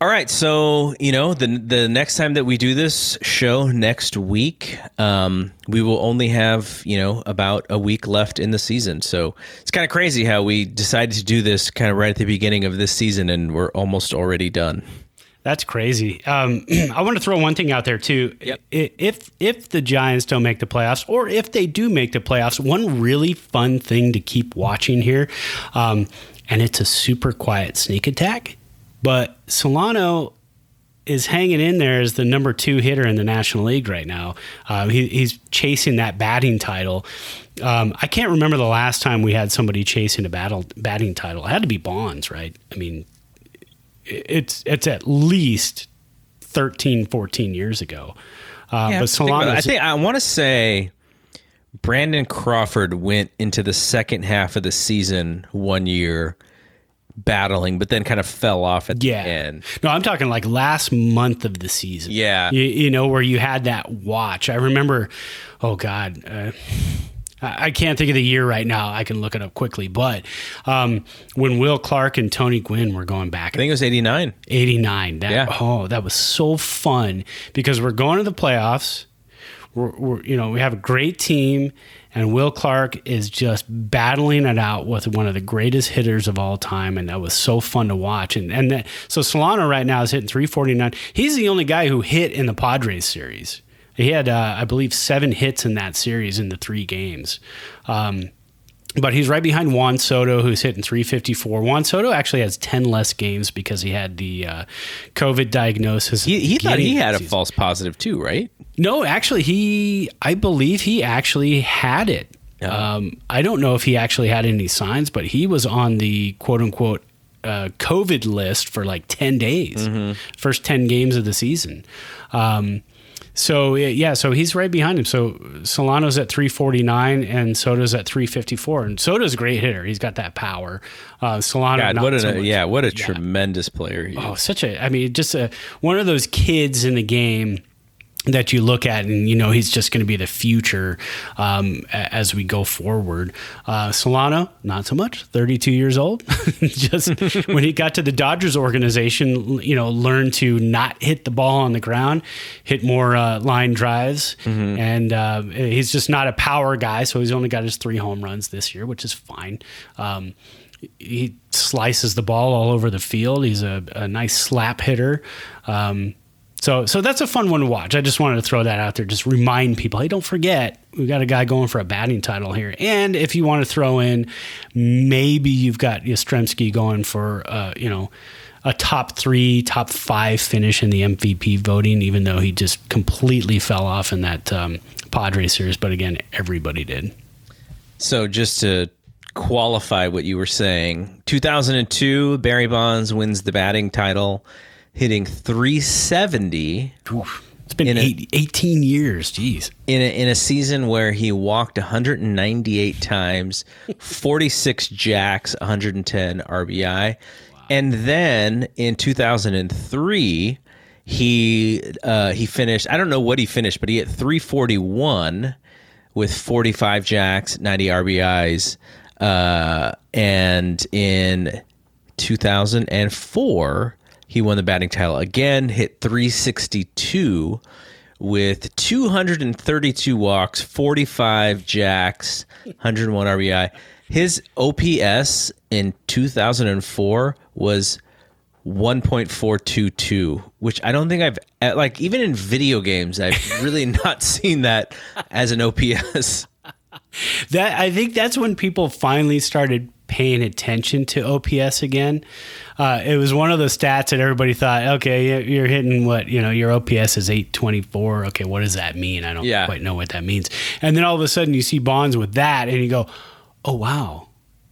All right, so you know the the next time that we do this show next week, um, we will only have you know about a week left in the season. So it's kind of crazy how we decided to do this kind of right at the beginning of this season, and we're almost already done. That's crazy. Um, I want to throw one thing out there too. Yep. If if the Giants don't make the playoffs, or if they do make the playoffs, one really fun thing to keep watching here, um, and it's a super quiet sneak attack, but Solano is hanging in there as the number two hitter in the National League right now. Um, he, he's chasing that batting title. Um, I can't remember the last time we had somebody chasing a battle batting title. It had to be Bonds, right? I mean, it's it's at least 13, 14 years ago. Uh, but Solano. I think I want to say Brandon Crawford went into the second half of the season one year battling, but then kind of fell off at yeah. the end. No, I'm talking like last month of the season. Yeah. You, you know, where you had that watch. I remember, oh God, uh, I can't think of the year right now. I can look it up quickly. But um, when Will Clark and Tony Gwynn were going back I think it was eighty nine. 89. That, Yeah. Oh, that was so fun because we're going to the playoffs. We're, we're, you know, we have a great team, and Will Clark is just battling it out with one of the greatest hitters of all time, and that was so fun to watch. And and that, so Solano right now is hitting 349. He's the only guy who hit in the Padres series. He had, uh, I believe, seven hits in that series in the three games. Um, but he's right behind Juan Soto, who's hitting 354. Juan Soto actually has 10 less games because he had the uh, COVID diagnosis. He, he thought he had a season. false positive too, right? No, actually, he, I believe he actually had it. Um, I don't know if he actually had any signs, but he was on the quote unquote uh, COVID list for like 10 days, first 10 games of the season. Um, so yeah, so he's right behind him. So Solano's at 349 and Soto's at 354. And Soto's a great hitter. He's got that power. Uh, Solano, God, not what a so much. yeah, what a tremendous player he is. Oh, such a, I mean, just a, one of those kids in the game that you look at and you know he's just going to be the future um, as we go forward. Uh, Solano, not so much. Thirty-two years old. just when he got to the Dodgers organization, you know, learned to not hit the ball on the ground, hit more uh, line drives, and uh, he's just not a power guy. So he's only got his three home runs this year, which is fine. Um, he slices the ball all over the field. He's a, a nice slap hitter. Um, so, so that's a fun one to watch. I just wanted to throw that out there. Just remind people, hey, don't forget, we got a guy going for a batting title here. And if you want to throw in, maybe you've got Yastrzemski going for, uh, you know, a top three, top five finish in the MVP voting, even though he just completely fell off in that um, Padres series. But again, everybody did. So just to qualify what you were saying, 2002, Barry Bonds wins the batting title, hitting 370 It's been In a- 18 years. Jeez. in a, in a season where he walked 198 times, 46 jacks, 110 RBI. And then in 2003, he uh, he finished. I don't know what he finished, but he hit 341 with 45 jacks, 90 RBIs, uh, and in 2004 he won the batting title again. Hit 362 with 232 walks, 45 jacks, 101 RBI. His OPS in 2004 was 1.422, which I don't think I've like even in video games I've really not seen that as an OPS. That I think that's when people finally started paying attention to OPS again. Uh, it was one of those stats that everybody thought, okay, you're hitting what you know, your OPS is 824. Okay, what does that mean? I don't Yeah. quite know what that means. And then all of a sudden, you see Bonds with that, and you go, oh wow,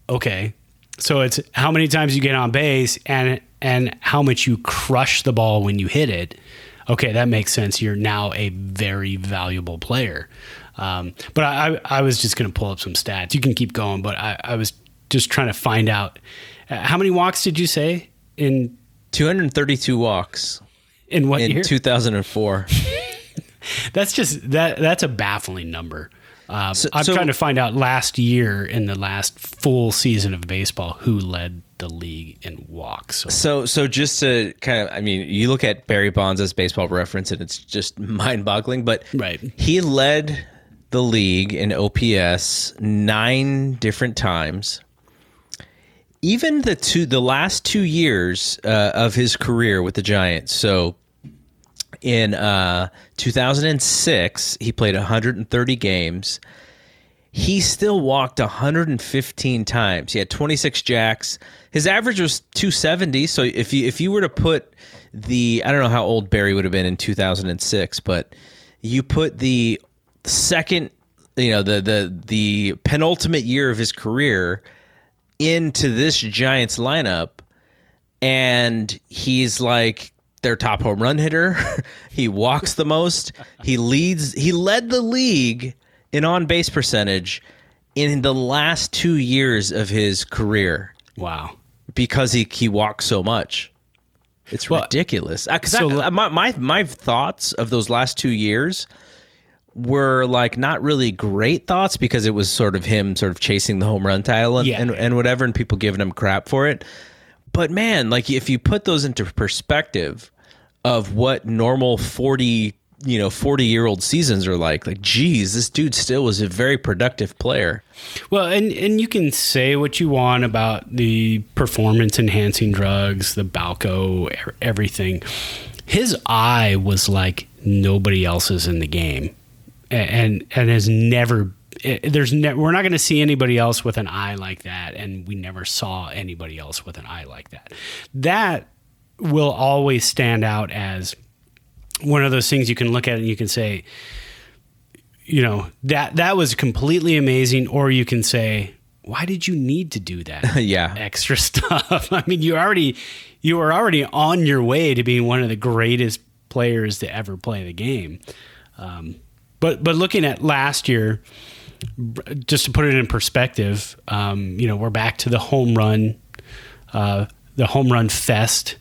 okay. So it's how many times you get on base and and how much you crush the ball when you hit it. Okay, that makes sense. You're now a very valuable player. Um, but I, I, I was just going to pull up some stats. You can keep going, but I, I was just trying to find out uh, how many walks did you say in 232 walks in what in year? 2004. That's just that. That's a baffling number. Um, So- I'm so- trying to find out last year in the last full season of baseball who led the league in walks. So, So, so just to kind of, I mean, you look at Barry Bonds as baseball reference, and it's just mind-boggling. But Right. he led the league in OPS nine different times. Even the two, the last two years uh, of his career with the Giants. So, in uh, 2006, he played 130 games he still walked 115 times. He had 26 jacks. His average was 270. So if you if you were to put the I don't know how old Barry would have been in 2006, but you put the second, you know, the the the penultimate year of his career into this Giants lineup and he's like their top home run hitter. he walks the most. He leads. He led the league in on base percentage in the last two years of his career wow. because he he walks so much. It's Well, ridiculous. Uh, 'cause so- I- my, my my thoughts of those last two years were like not really great thoughts because it was sort of him sort of chasing the home run title and, Yeah. and, and whatever and people giving him crap for it. But man, like if you put those into perspective of what normal 40, you know, 40 year old seasons are like, like, geez, this dude still was a very productive player. Well, and and you can say what you want about the performance enhancing drugs, the Balco, everything. His eye was like nobody else's in the game, and and has never. eh, There's ne- we're not going to see anybody else with an eye like that, and we never saw anybody else with an eye like that. That will always stand out as one of those things you can look at and you can say, you know that that was completely amazing or you can say why did you need to do that Yeah. extra stuff i mean you already you were already on your way to being one of the greatest players to ever play the game um, but but looking at last year just to put it in perspective um, you know we're back to the home run uh, the home run fest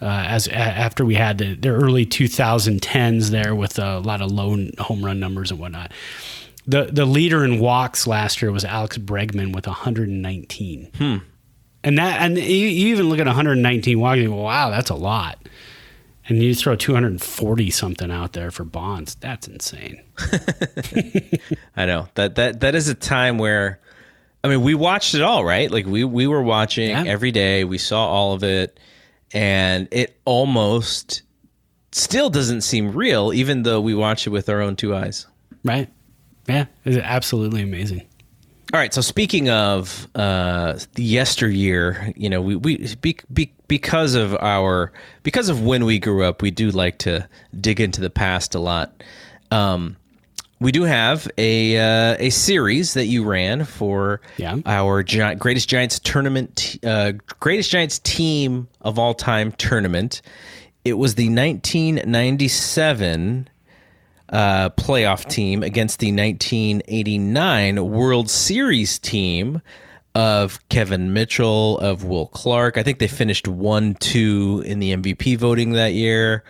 uh, as a, after we had the, the early 2010s there with a lot of low home run numbers and whatnot. The the leader in walks last year was Alex Bregman with 119. And that and you, you even look at 119 walks, you go, wow, that's a lot. And you throw 240 something out there for Bonds. That's insane. I know that that that is a time where, I mean, we watched it all, right? Like we we were watching Yeah. every day. We saw all of it, and it almost still doesn't seem real, even though we watch it with our own two eyes. Right? Yeah, it's absolutely amazing. All right. So speaking of uh, yesteryear, you know, we we be, be, because of our because of when we grew up, we do like to dig into the past a lot. Um, we do have a uh, a series that you ran for Yeah. our Gi- greatest Giants tournament, uh, greatest Giants team of all time tournament. It was the 1997 uh, playoff team against the 1989 World Series team of Kevin Mitchell, of Will Clark. I think they finished 1 2 in the MVP voting that year.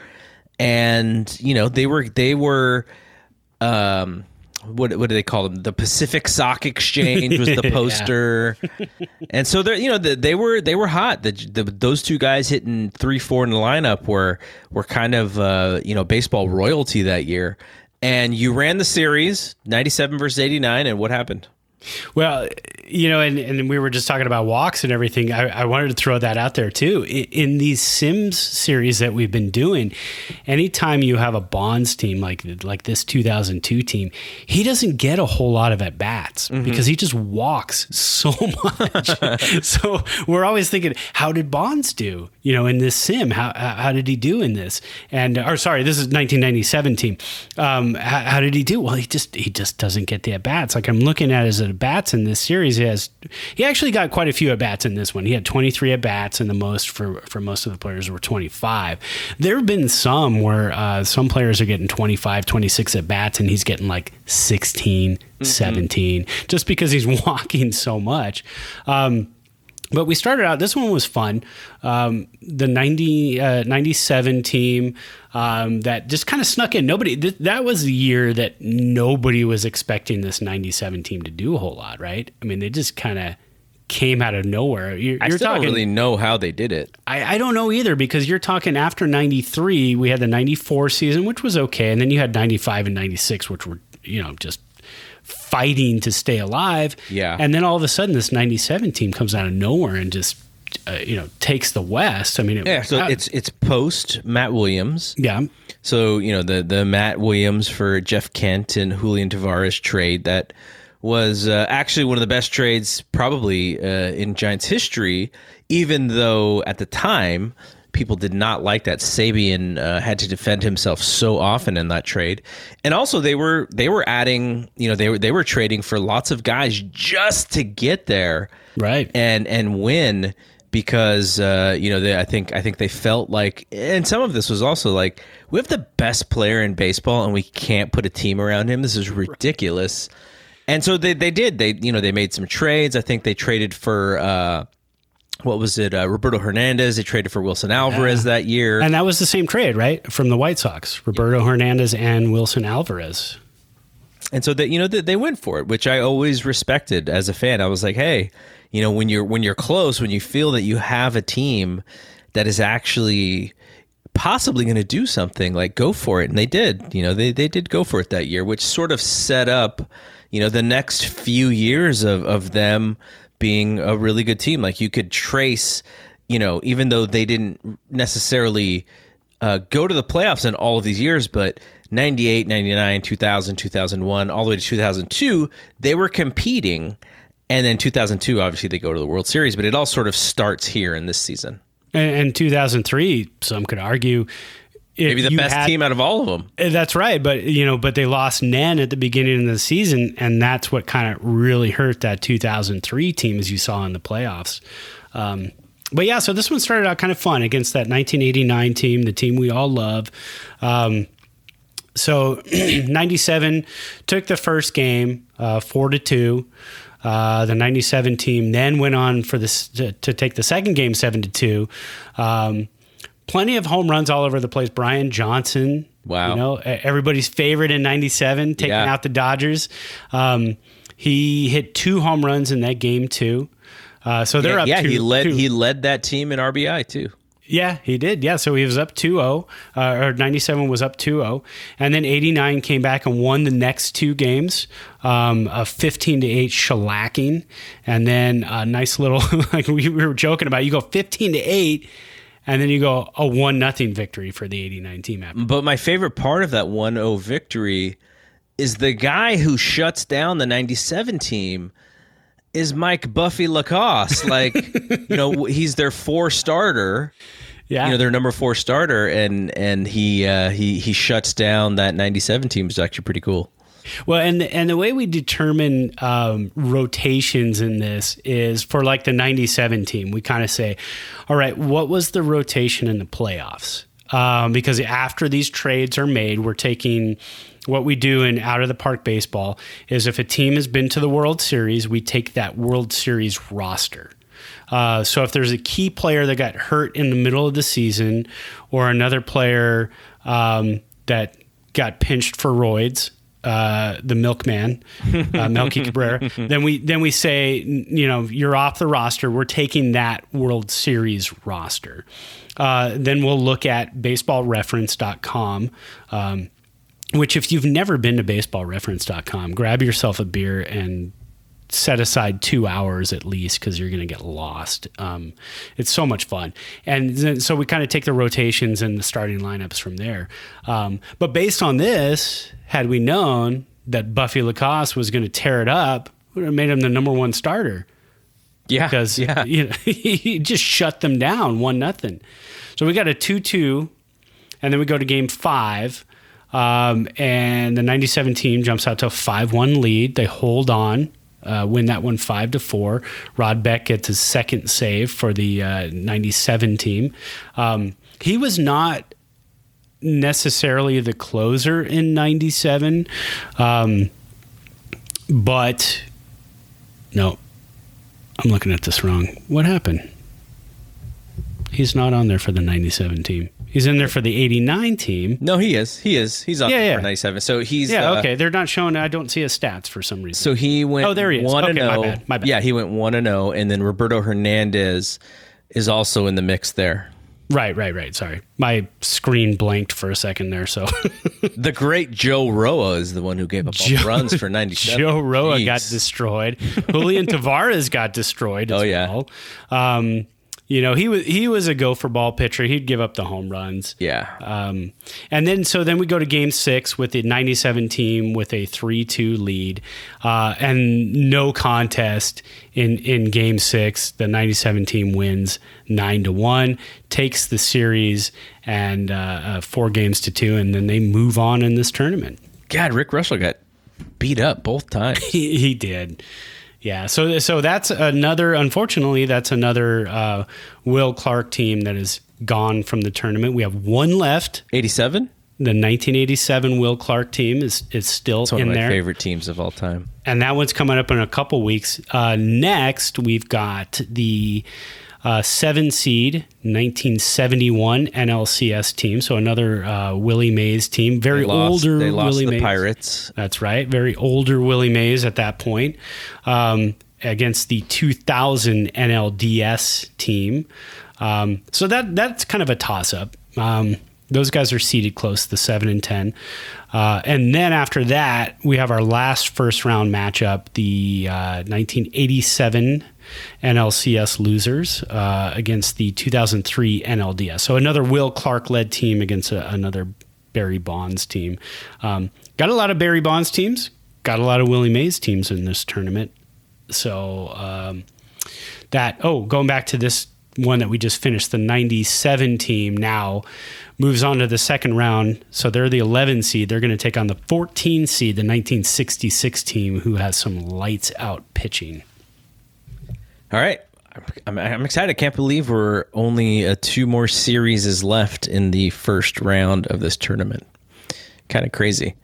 and you know they were they were um what what do they call them? The Pacific Sock Exchange was the poster, and so they you know the, they were they were hot. The, the, those two guys hitting three four in the lineup were were kind of uh, you know baseball royalty that year. And you ran the series ninety seven versus eighty nine, and what happened? Well, you know, and, and we were just talking about walks and everything. I, I wanted to throw that out there too. In, in, these Sims series that we've been doing, anytime you have a Bonds team like like this 2002 team, he doesn't get a whole lot of at bats mm-hmm. because he just walks so much. so we're always thinking, how did Bonds do? You know, in this sim, how how did he do in this? And or sorry, this is 1997 team. Um, how, how did he do? Well, he just he just doesn't get the at bats. Like I'm looking at his at bats in this series. He has he actually got quite a few at bats in this one. He had 23 at bats, and the most for for most of the players were 25. There have been some where uh, some players are getting 25, 26 at bats, and he's getting like 16, mm-hmm. 17, just because he's walking so much. Um, but we started out this one was fun. Um, the 90 uh, 97 team um, that just kind of snuck in. Nobody th- that was the year that nobody was expecting this 97 team to do a whole lot right? I mean they just kind of came out of nowhere. You're, I you're still talking, don't really know how they did it. I, I don't know either because you're talking after 93 we had the 94 season which was okay and then you had 95 and 96 which were you know just fighting to stay alive. Yeah. And then all of a sudden, this 97 team comes out of nowhere and just, uh, you know, takes the West. I mean, it, yeah. So it's it's post Matt Williams. Yeah. So you know the the Matt Williams for Jeff Kent and Julian Tavarez trade that was uh, actually one of the best trades probably uh, in Giants history. Even though at the time people did not like that Sabean uh, had to defend himself so often in that trade, and also they were they were adding you know they were they were trading for lots of guys just to get there right and and win because uh, you know they, I think I think they felt like and some of this was also like we have the best player in baseball and we can't put a team around him. This is ridiculous. And so they, they did. They you know they made some trades. I think they traded for uh, what was it? Uh, Roberto Hernandez. They traded for Wilson Alvarez yeah. that year, and that was the same trade, right, from the White Sox. Roberto yeah. Hernandez and Wilson Alvarez. And so that you know that they went for it, which I always respected as a fan. I was like, hey, you know, when you're when you're close, when you feel that you have a team that is actually possibly going to do something, like go for it, and they did. You know, they they did go for it that year, which sort of set up, you know, the next few years of of them being a really good team. Like you could trace, you know, even though they didn't necessarily uh, go to the playoffs in all of these years, but 98, 99, 2000, 2001, all the way to 2002, they were competing. And then 2002, obviously, they go to the World Series, but it all sort of starts here in this season. And, and 2003, some could argue, maybe the best had, team out of all of them. Eh, that's right, but you know, but they lost Nen at the beginning of the season, and that's what kind of really hurt that 2003 team, as you saw in the playoffs. Um, but yeah, so this one started out kind of fun against that 1989 team, the team we all love. Um, so 97 took the first game uh, four to two. Uh, the 97 team then went on for this to, to, take the second game seven to two. Um, plenty of home runs all over the place. Brian Johnson, wow, you know everybody's favorite in '97, taking yeah. out the Dodgers. Um, he hit two home runs in that game too. Uh, so they're yeah, up. Yeah, two, he led. Two. He led that team in RBI too. Yeah, he did. Yeah, so he was up 2-0, uh, or 97 was up 2-0, and then 89 came back and won the next two games, um, a 15 to 8 shellacking, and then a nice little like we were joking about. You go 15 to 8 and then you go a one nothing victory for the 89 team after. But my favorite part of that 1-0 victory is the guy who shuts down the 97 team is Mike Buffy LaCoss. Like, you know, he's their four starter. Yeah. You know, their number four starter and and he uh, he he shuts down that 97 team is actually pretty cool. Well, and and the way we determine um, rotations in this is for like the '97 team, we kind of say, all right, what was the rotation in the playoffs? Um, because after these trades are made, we're taking what we do in out of the park baseball is if a team has been to the World Series, we take that World Series roster. Uh, so if there's a key player that got hurt in the middle of the season, or another player um, that got pinched for roids. Uh, the milkman, uh, Melky Cabrera. then we then we say, you know, you're off the roster. We're taking that World Series roster. Uh, then we'll look at baseballreference.com. Um, which, if you've never been to baseballreference.com, grab yourself a beer and set aside two hours at least because you're going to get lost. Um, it's so much fun. And then, so we kind of take the rotations and the starting lineups from there. Um, but based on this, had we known that Buffy LaCoss was going to tear it up, we would have made him the number one starter. Yeah, because yeah. you know, he just shut them down one nothing. So we got a two two, and then we go to game five. Um, and the 97 team jumps out to a 5 1 lead. They hold on, uh, win that one 5 to 4. Rod Beck gets his second save for the uh, 97 team. Um, he was not necessarily the closer in 97, um, but no, I'm looking at this wrong. What happened? He's not on there for the 97 team. He's in there for the 89 team. No, he is. He is. He's on Yeah, yeah. for 97. So he's Yeah, uh, okay. They're not showing. I don't see his stats for some reason. So he went. Oh, there he is. One and Okay, my bad, my bad. Yeah, he went one and zero, and then Roberto Hernandez is also in the mix there. right, right, right. Sorry, my screen blanked for a second there. So The great Joe Roa is the one who gave up all runs for 97. Joe Roa Jeez. got destroyed. Julian Tavarez got destroyed. As Oh, yeah. well. Um, you know he was he was a go for ball pitcher. He'd give up the home runs. Yeah. Um, and then so then we go to game six with the 97 team with a 3-2 lead uh, and no contest in, in game six. The 97 team wins 9 to 1, takes the series and uh, uh, four games to two, and then they move on in this tournament. God, Rick Reuschel got beat up both times. He, he did. Yeah, so so that's another. Unfortunately, that's another uh, Will Clark team that is gone from the tournament. We have one left. 87? The 1987 Will Clark team is is still It's one in of my there, favorite teams of all time. and that one's coming up in a couple weeks. Uh, next, we've got the uh, seven seed 1971 NLCS team. So another uh, Willie Mays team, very They lost, older they lost Willie the Mays. Pirates. That's right. Very older Willie Mays at that point um, against the 2000 NLDS team. Um, so that that's kind of a toss up. Um, those guys are seated close to the seven and ten, uh, and then after that we have our last first round matchup: the uh, 1987 NLCS losers uh, against the 2003 NLDS. So another Will Clark led team against a, another Barry Bonds team. Um, got a lot of Barry Bonds teams. Got a lot of Willie Mays teams in this tournament. So um, that oh, going back to this one that we just finished, the '97 team now moves on to the second round. So they're the 11 seed. They're going to take on the 14 seed, the 1966 team, who has some lights out pitching. All right. I'm, excited. I can't believe we're only uh, two more series is left in the first round of this tournament. Kind of crazy.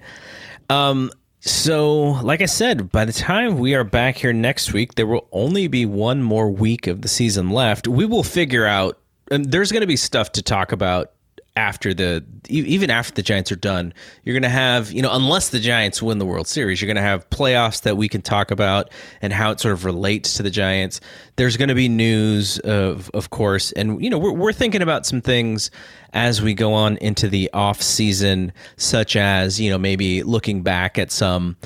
Um, so, like I said, by the time we are back here next week, there will only be one more week of the season left. We will figure out, and there's going to be stuff to talk about after the even after the Giants are done, you're going to have, you know, unless the Giants win the World Series, you're going to have playoffs that we can talk about and how it sort of relates to the Giants. There's going to be news of of course, and you know, we're we're thinking about some things as we go on into the off season such as, you know, maybe looking back at some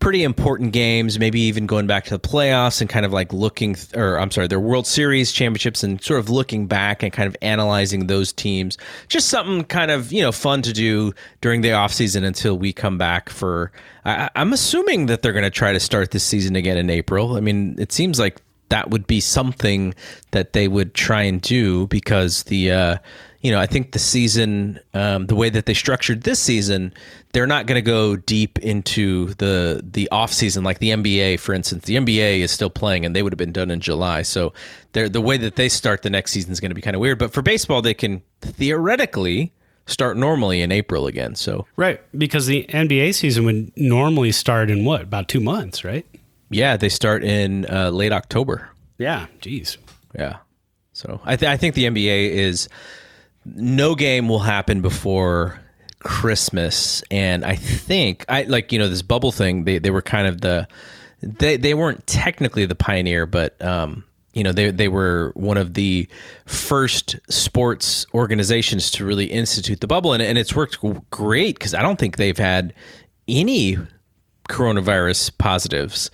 pretty important games, maybe even going back to the playoffs and kind of like looking, th- or I'm sorry, their World Series championships and sort of looking back and kind of analyzing those teams. Just something kind of, you know, fun to do during the offseason until we come back for. I, I'm assuming that they're going to try to start this season again in April. I mean, it seems like that would be something that they would try and do because the uh, you know I think the season um, the way that they structured this season they're not going to go deep into the the off season like the NBA for instance the NBA is still playing and they would have been done in July so they're, the way that they start the next season is going to be kind of weird but for baseball they can theoretically start normally in April again so Right, because the NBA season would normally start in what about two months, right? yeah they start in uh, late October Yeah, geez. Yeah. So I, th- I think the NBA is no game will happen before Christmas, and I think I like you know this bubble thing. They they were kind of the they they weren't technically the pioneer, but um, you know they they were one of the first sports organizations to really institute the bubble, and, and it's worked great because I don't think they've had any coronavirus positives.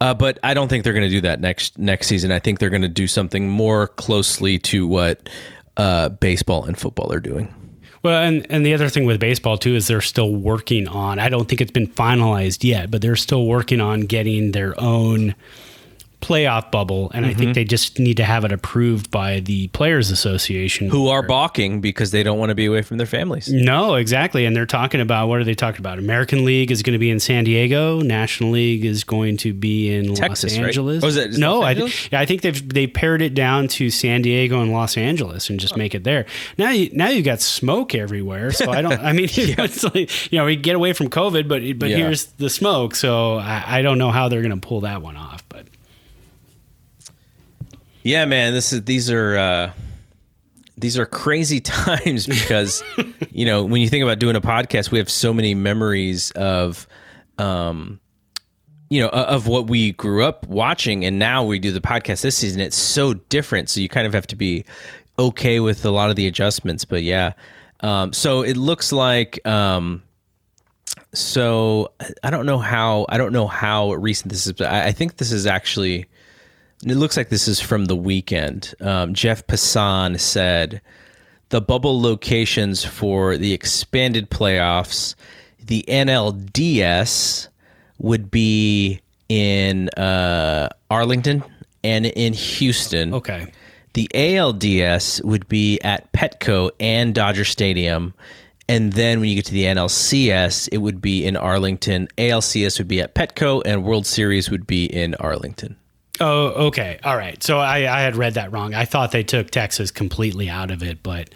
Uh, but I don't think they're going to do that next next season. I think they're going to do something more closely to what uh, baseball and football are doing. Well, and, and the other thing with baseball too is they're still working on. I don't think it's been finalized yet, but they're still working on getting their own playoff bubble, and mm-hmm. I think mm-hmm. they just need to have it approved by the Players Association, who are balking because they don't want to be away from their families. No, exactly, and they're talking about what are they talking about? American League is going to be in San Diego. National League is going to be in Texas, Los Angeles. Right? Oh, is it, is no, I, I think they've they pared it down to San Diego and Los Angeles and just oh. make it there. Now, you, now you got smoke everywhere, so I don't. I mean, yeah. it's like you know we get away from COVID, but but yeah. here's the smoke. So I, I don't know how they're going to pull that one off, but. Yeah, man, this is these are uh, these are crazy times because you know when you think about doing a podcast, we have so many memories of. Um, you know, of what we grew up watching, and now we do the podcast this season. It's so different, so you kind of have to be okay with a lot of the adjustments. But yeah, um, so it looks like um, so I don't know how I don't know how recent this is, but I, I think this is actually it looks like this is from the weekend. Um, Jeff Passan said the bubble locations for the expanded playoffs, the NLDS would be in uh, Arlington and in Houston. Okay. The ALDS would be at Petco and Dodger Stadium. And then when you get to the NLCS, it would be in Arlington. ALCS would be at Petco, and World Series would be in Arlington. Oh, okay. All right. So I, I had read that wrong. I thought they took Texas completely out of it, but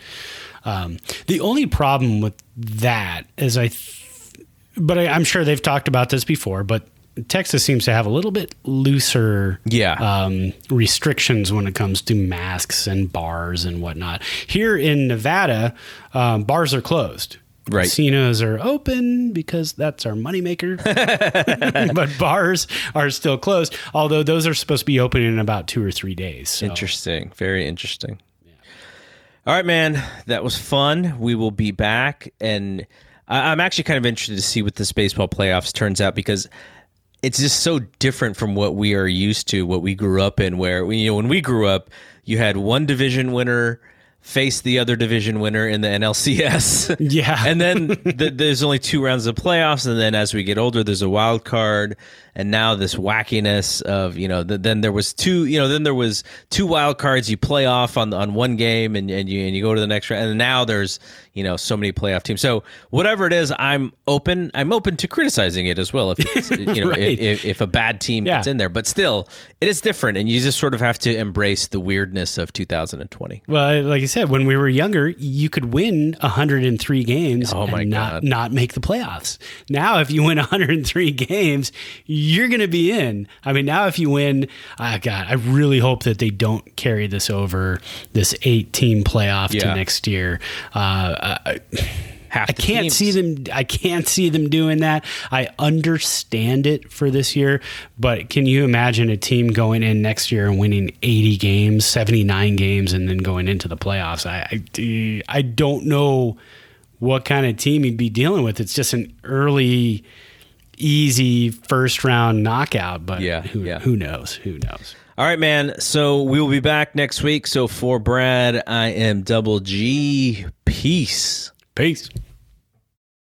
um, the only problem with that is I, th- but I, am sure they've talked about this before, but Texas seems to have a little bit looser yeah. um, restrictions when it comes to masks and bars and whatnot. Here in Nevada, um, bars are closed. Right. Casinos are open because that's our moneymaker. but bars are still closed, although those are supposed to be open in about two or three days. So. Interesting. Very interesting. Yeah. All right, man. That was fun. We will be back. And I'm actually kind of interested to see what this baseball playoffs turns out because it's just so different from what we are used to, what we grew up in, where, you know, when we grew up, you had one division winner face the other division winner in the NLCS. Yeah. and then the, there's only two rounds of playoffs. And then as we get older, there's a wild card and now this wackiness of you know the, then there was two you know then there was two wild cards. You play off on on one game and, and you and you go to the next round. And now there's you know so many playoff teams. So whatever it is i'm open. I'm open to criticizing it as well if it's, you know right. if, if, a bad team yeah. gets in there. But still it is different. And you just sort of have to embrace the weirdness of 2020 well like you said when we were younger you could win 103 games oh my and God. not not make the playoffs. Now if you win 103 games you're going to be in. I mean, now if you win, uh, God, I really hope that they don't carry this over this eight team playoff yeah. to next year. Uh, I, I can't teams. see them. I can't see them doing that. I understand it for this year, but can you imagine a team going in next year and winning 80 games, 79 games, and then going into the playoffs? I, I, I don't know what kind of team you'd be dealing with. It's just an early easy first round knockout, but yeah, who, yeah. who knows? Who knows? All right, man. So we will be back next week. So for Brad, I am Double G. Peace. Peace.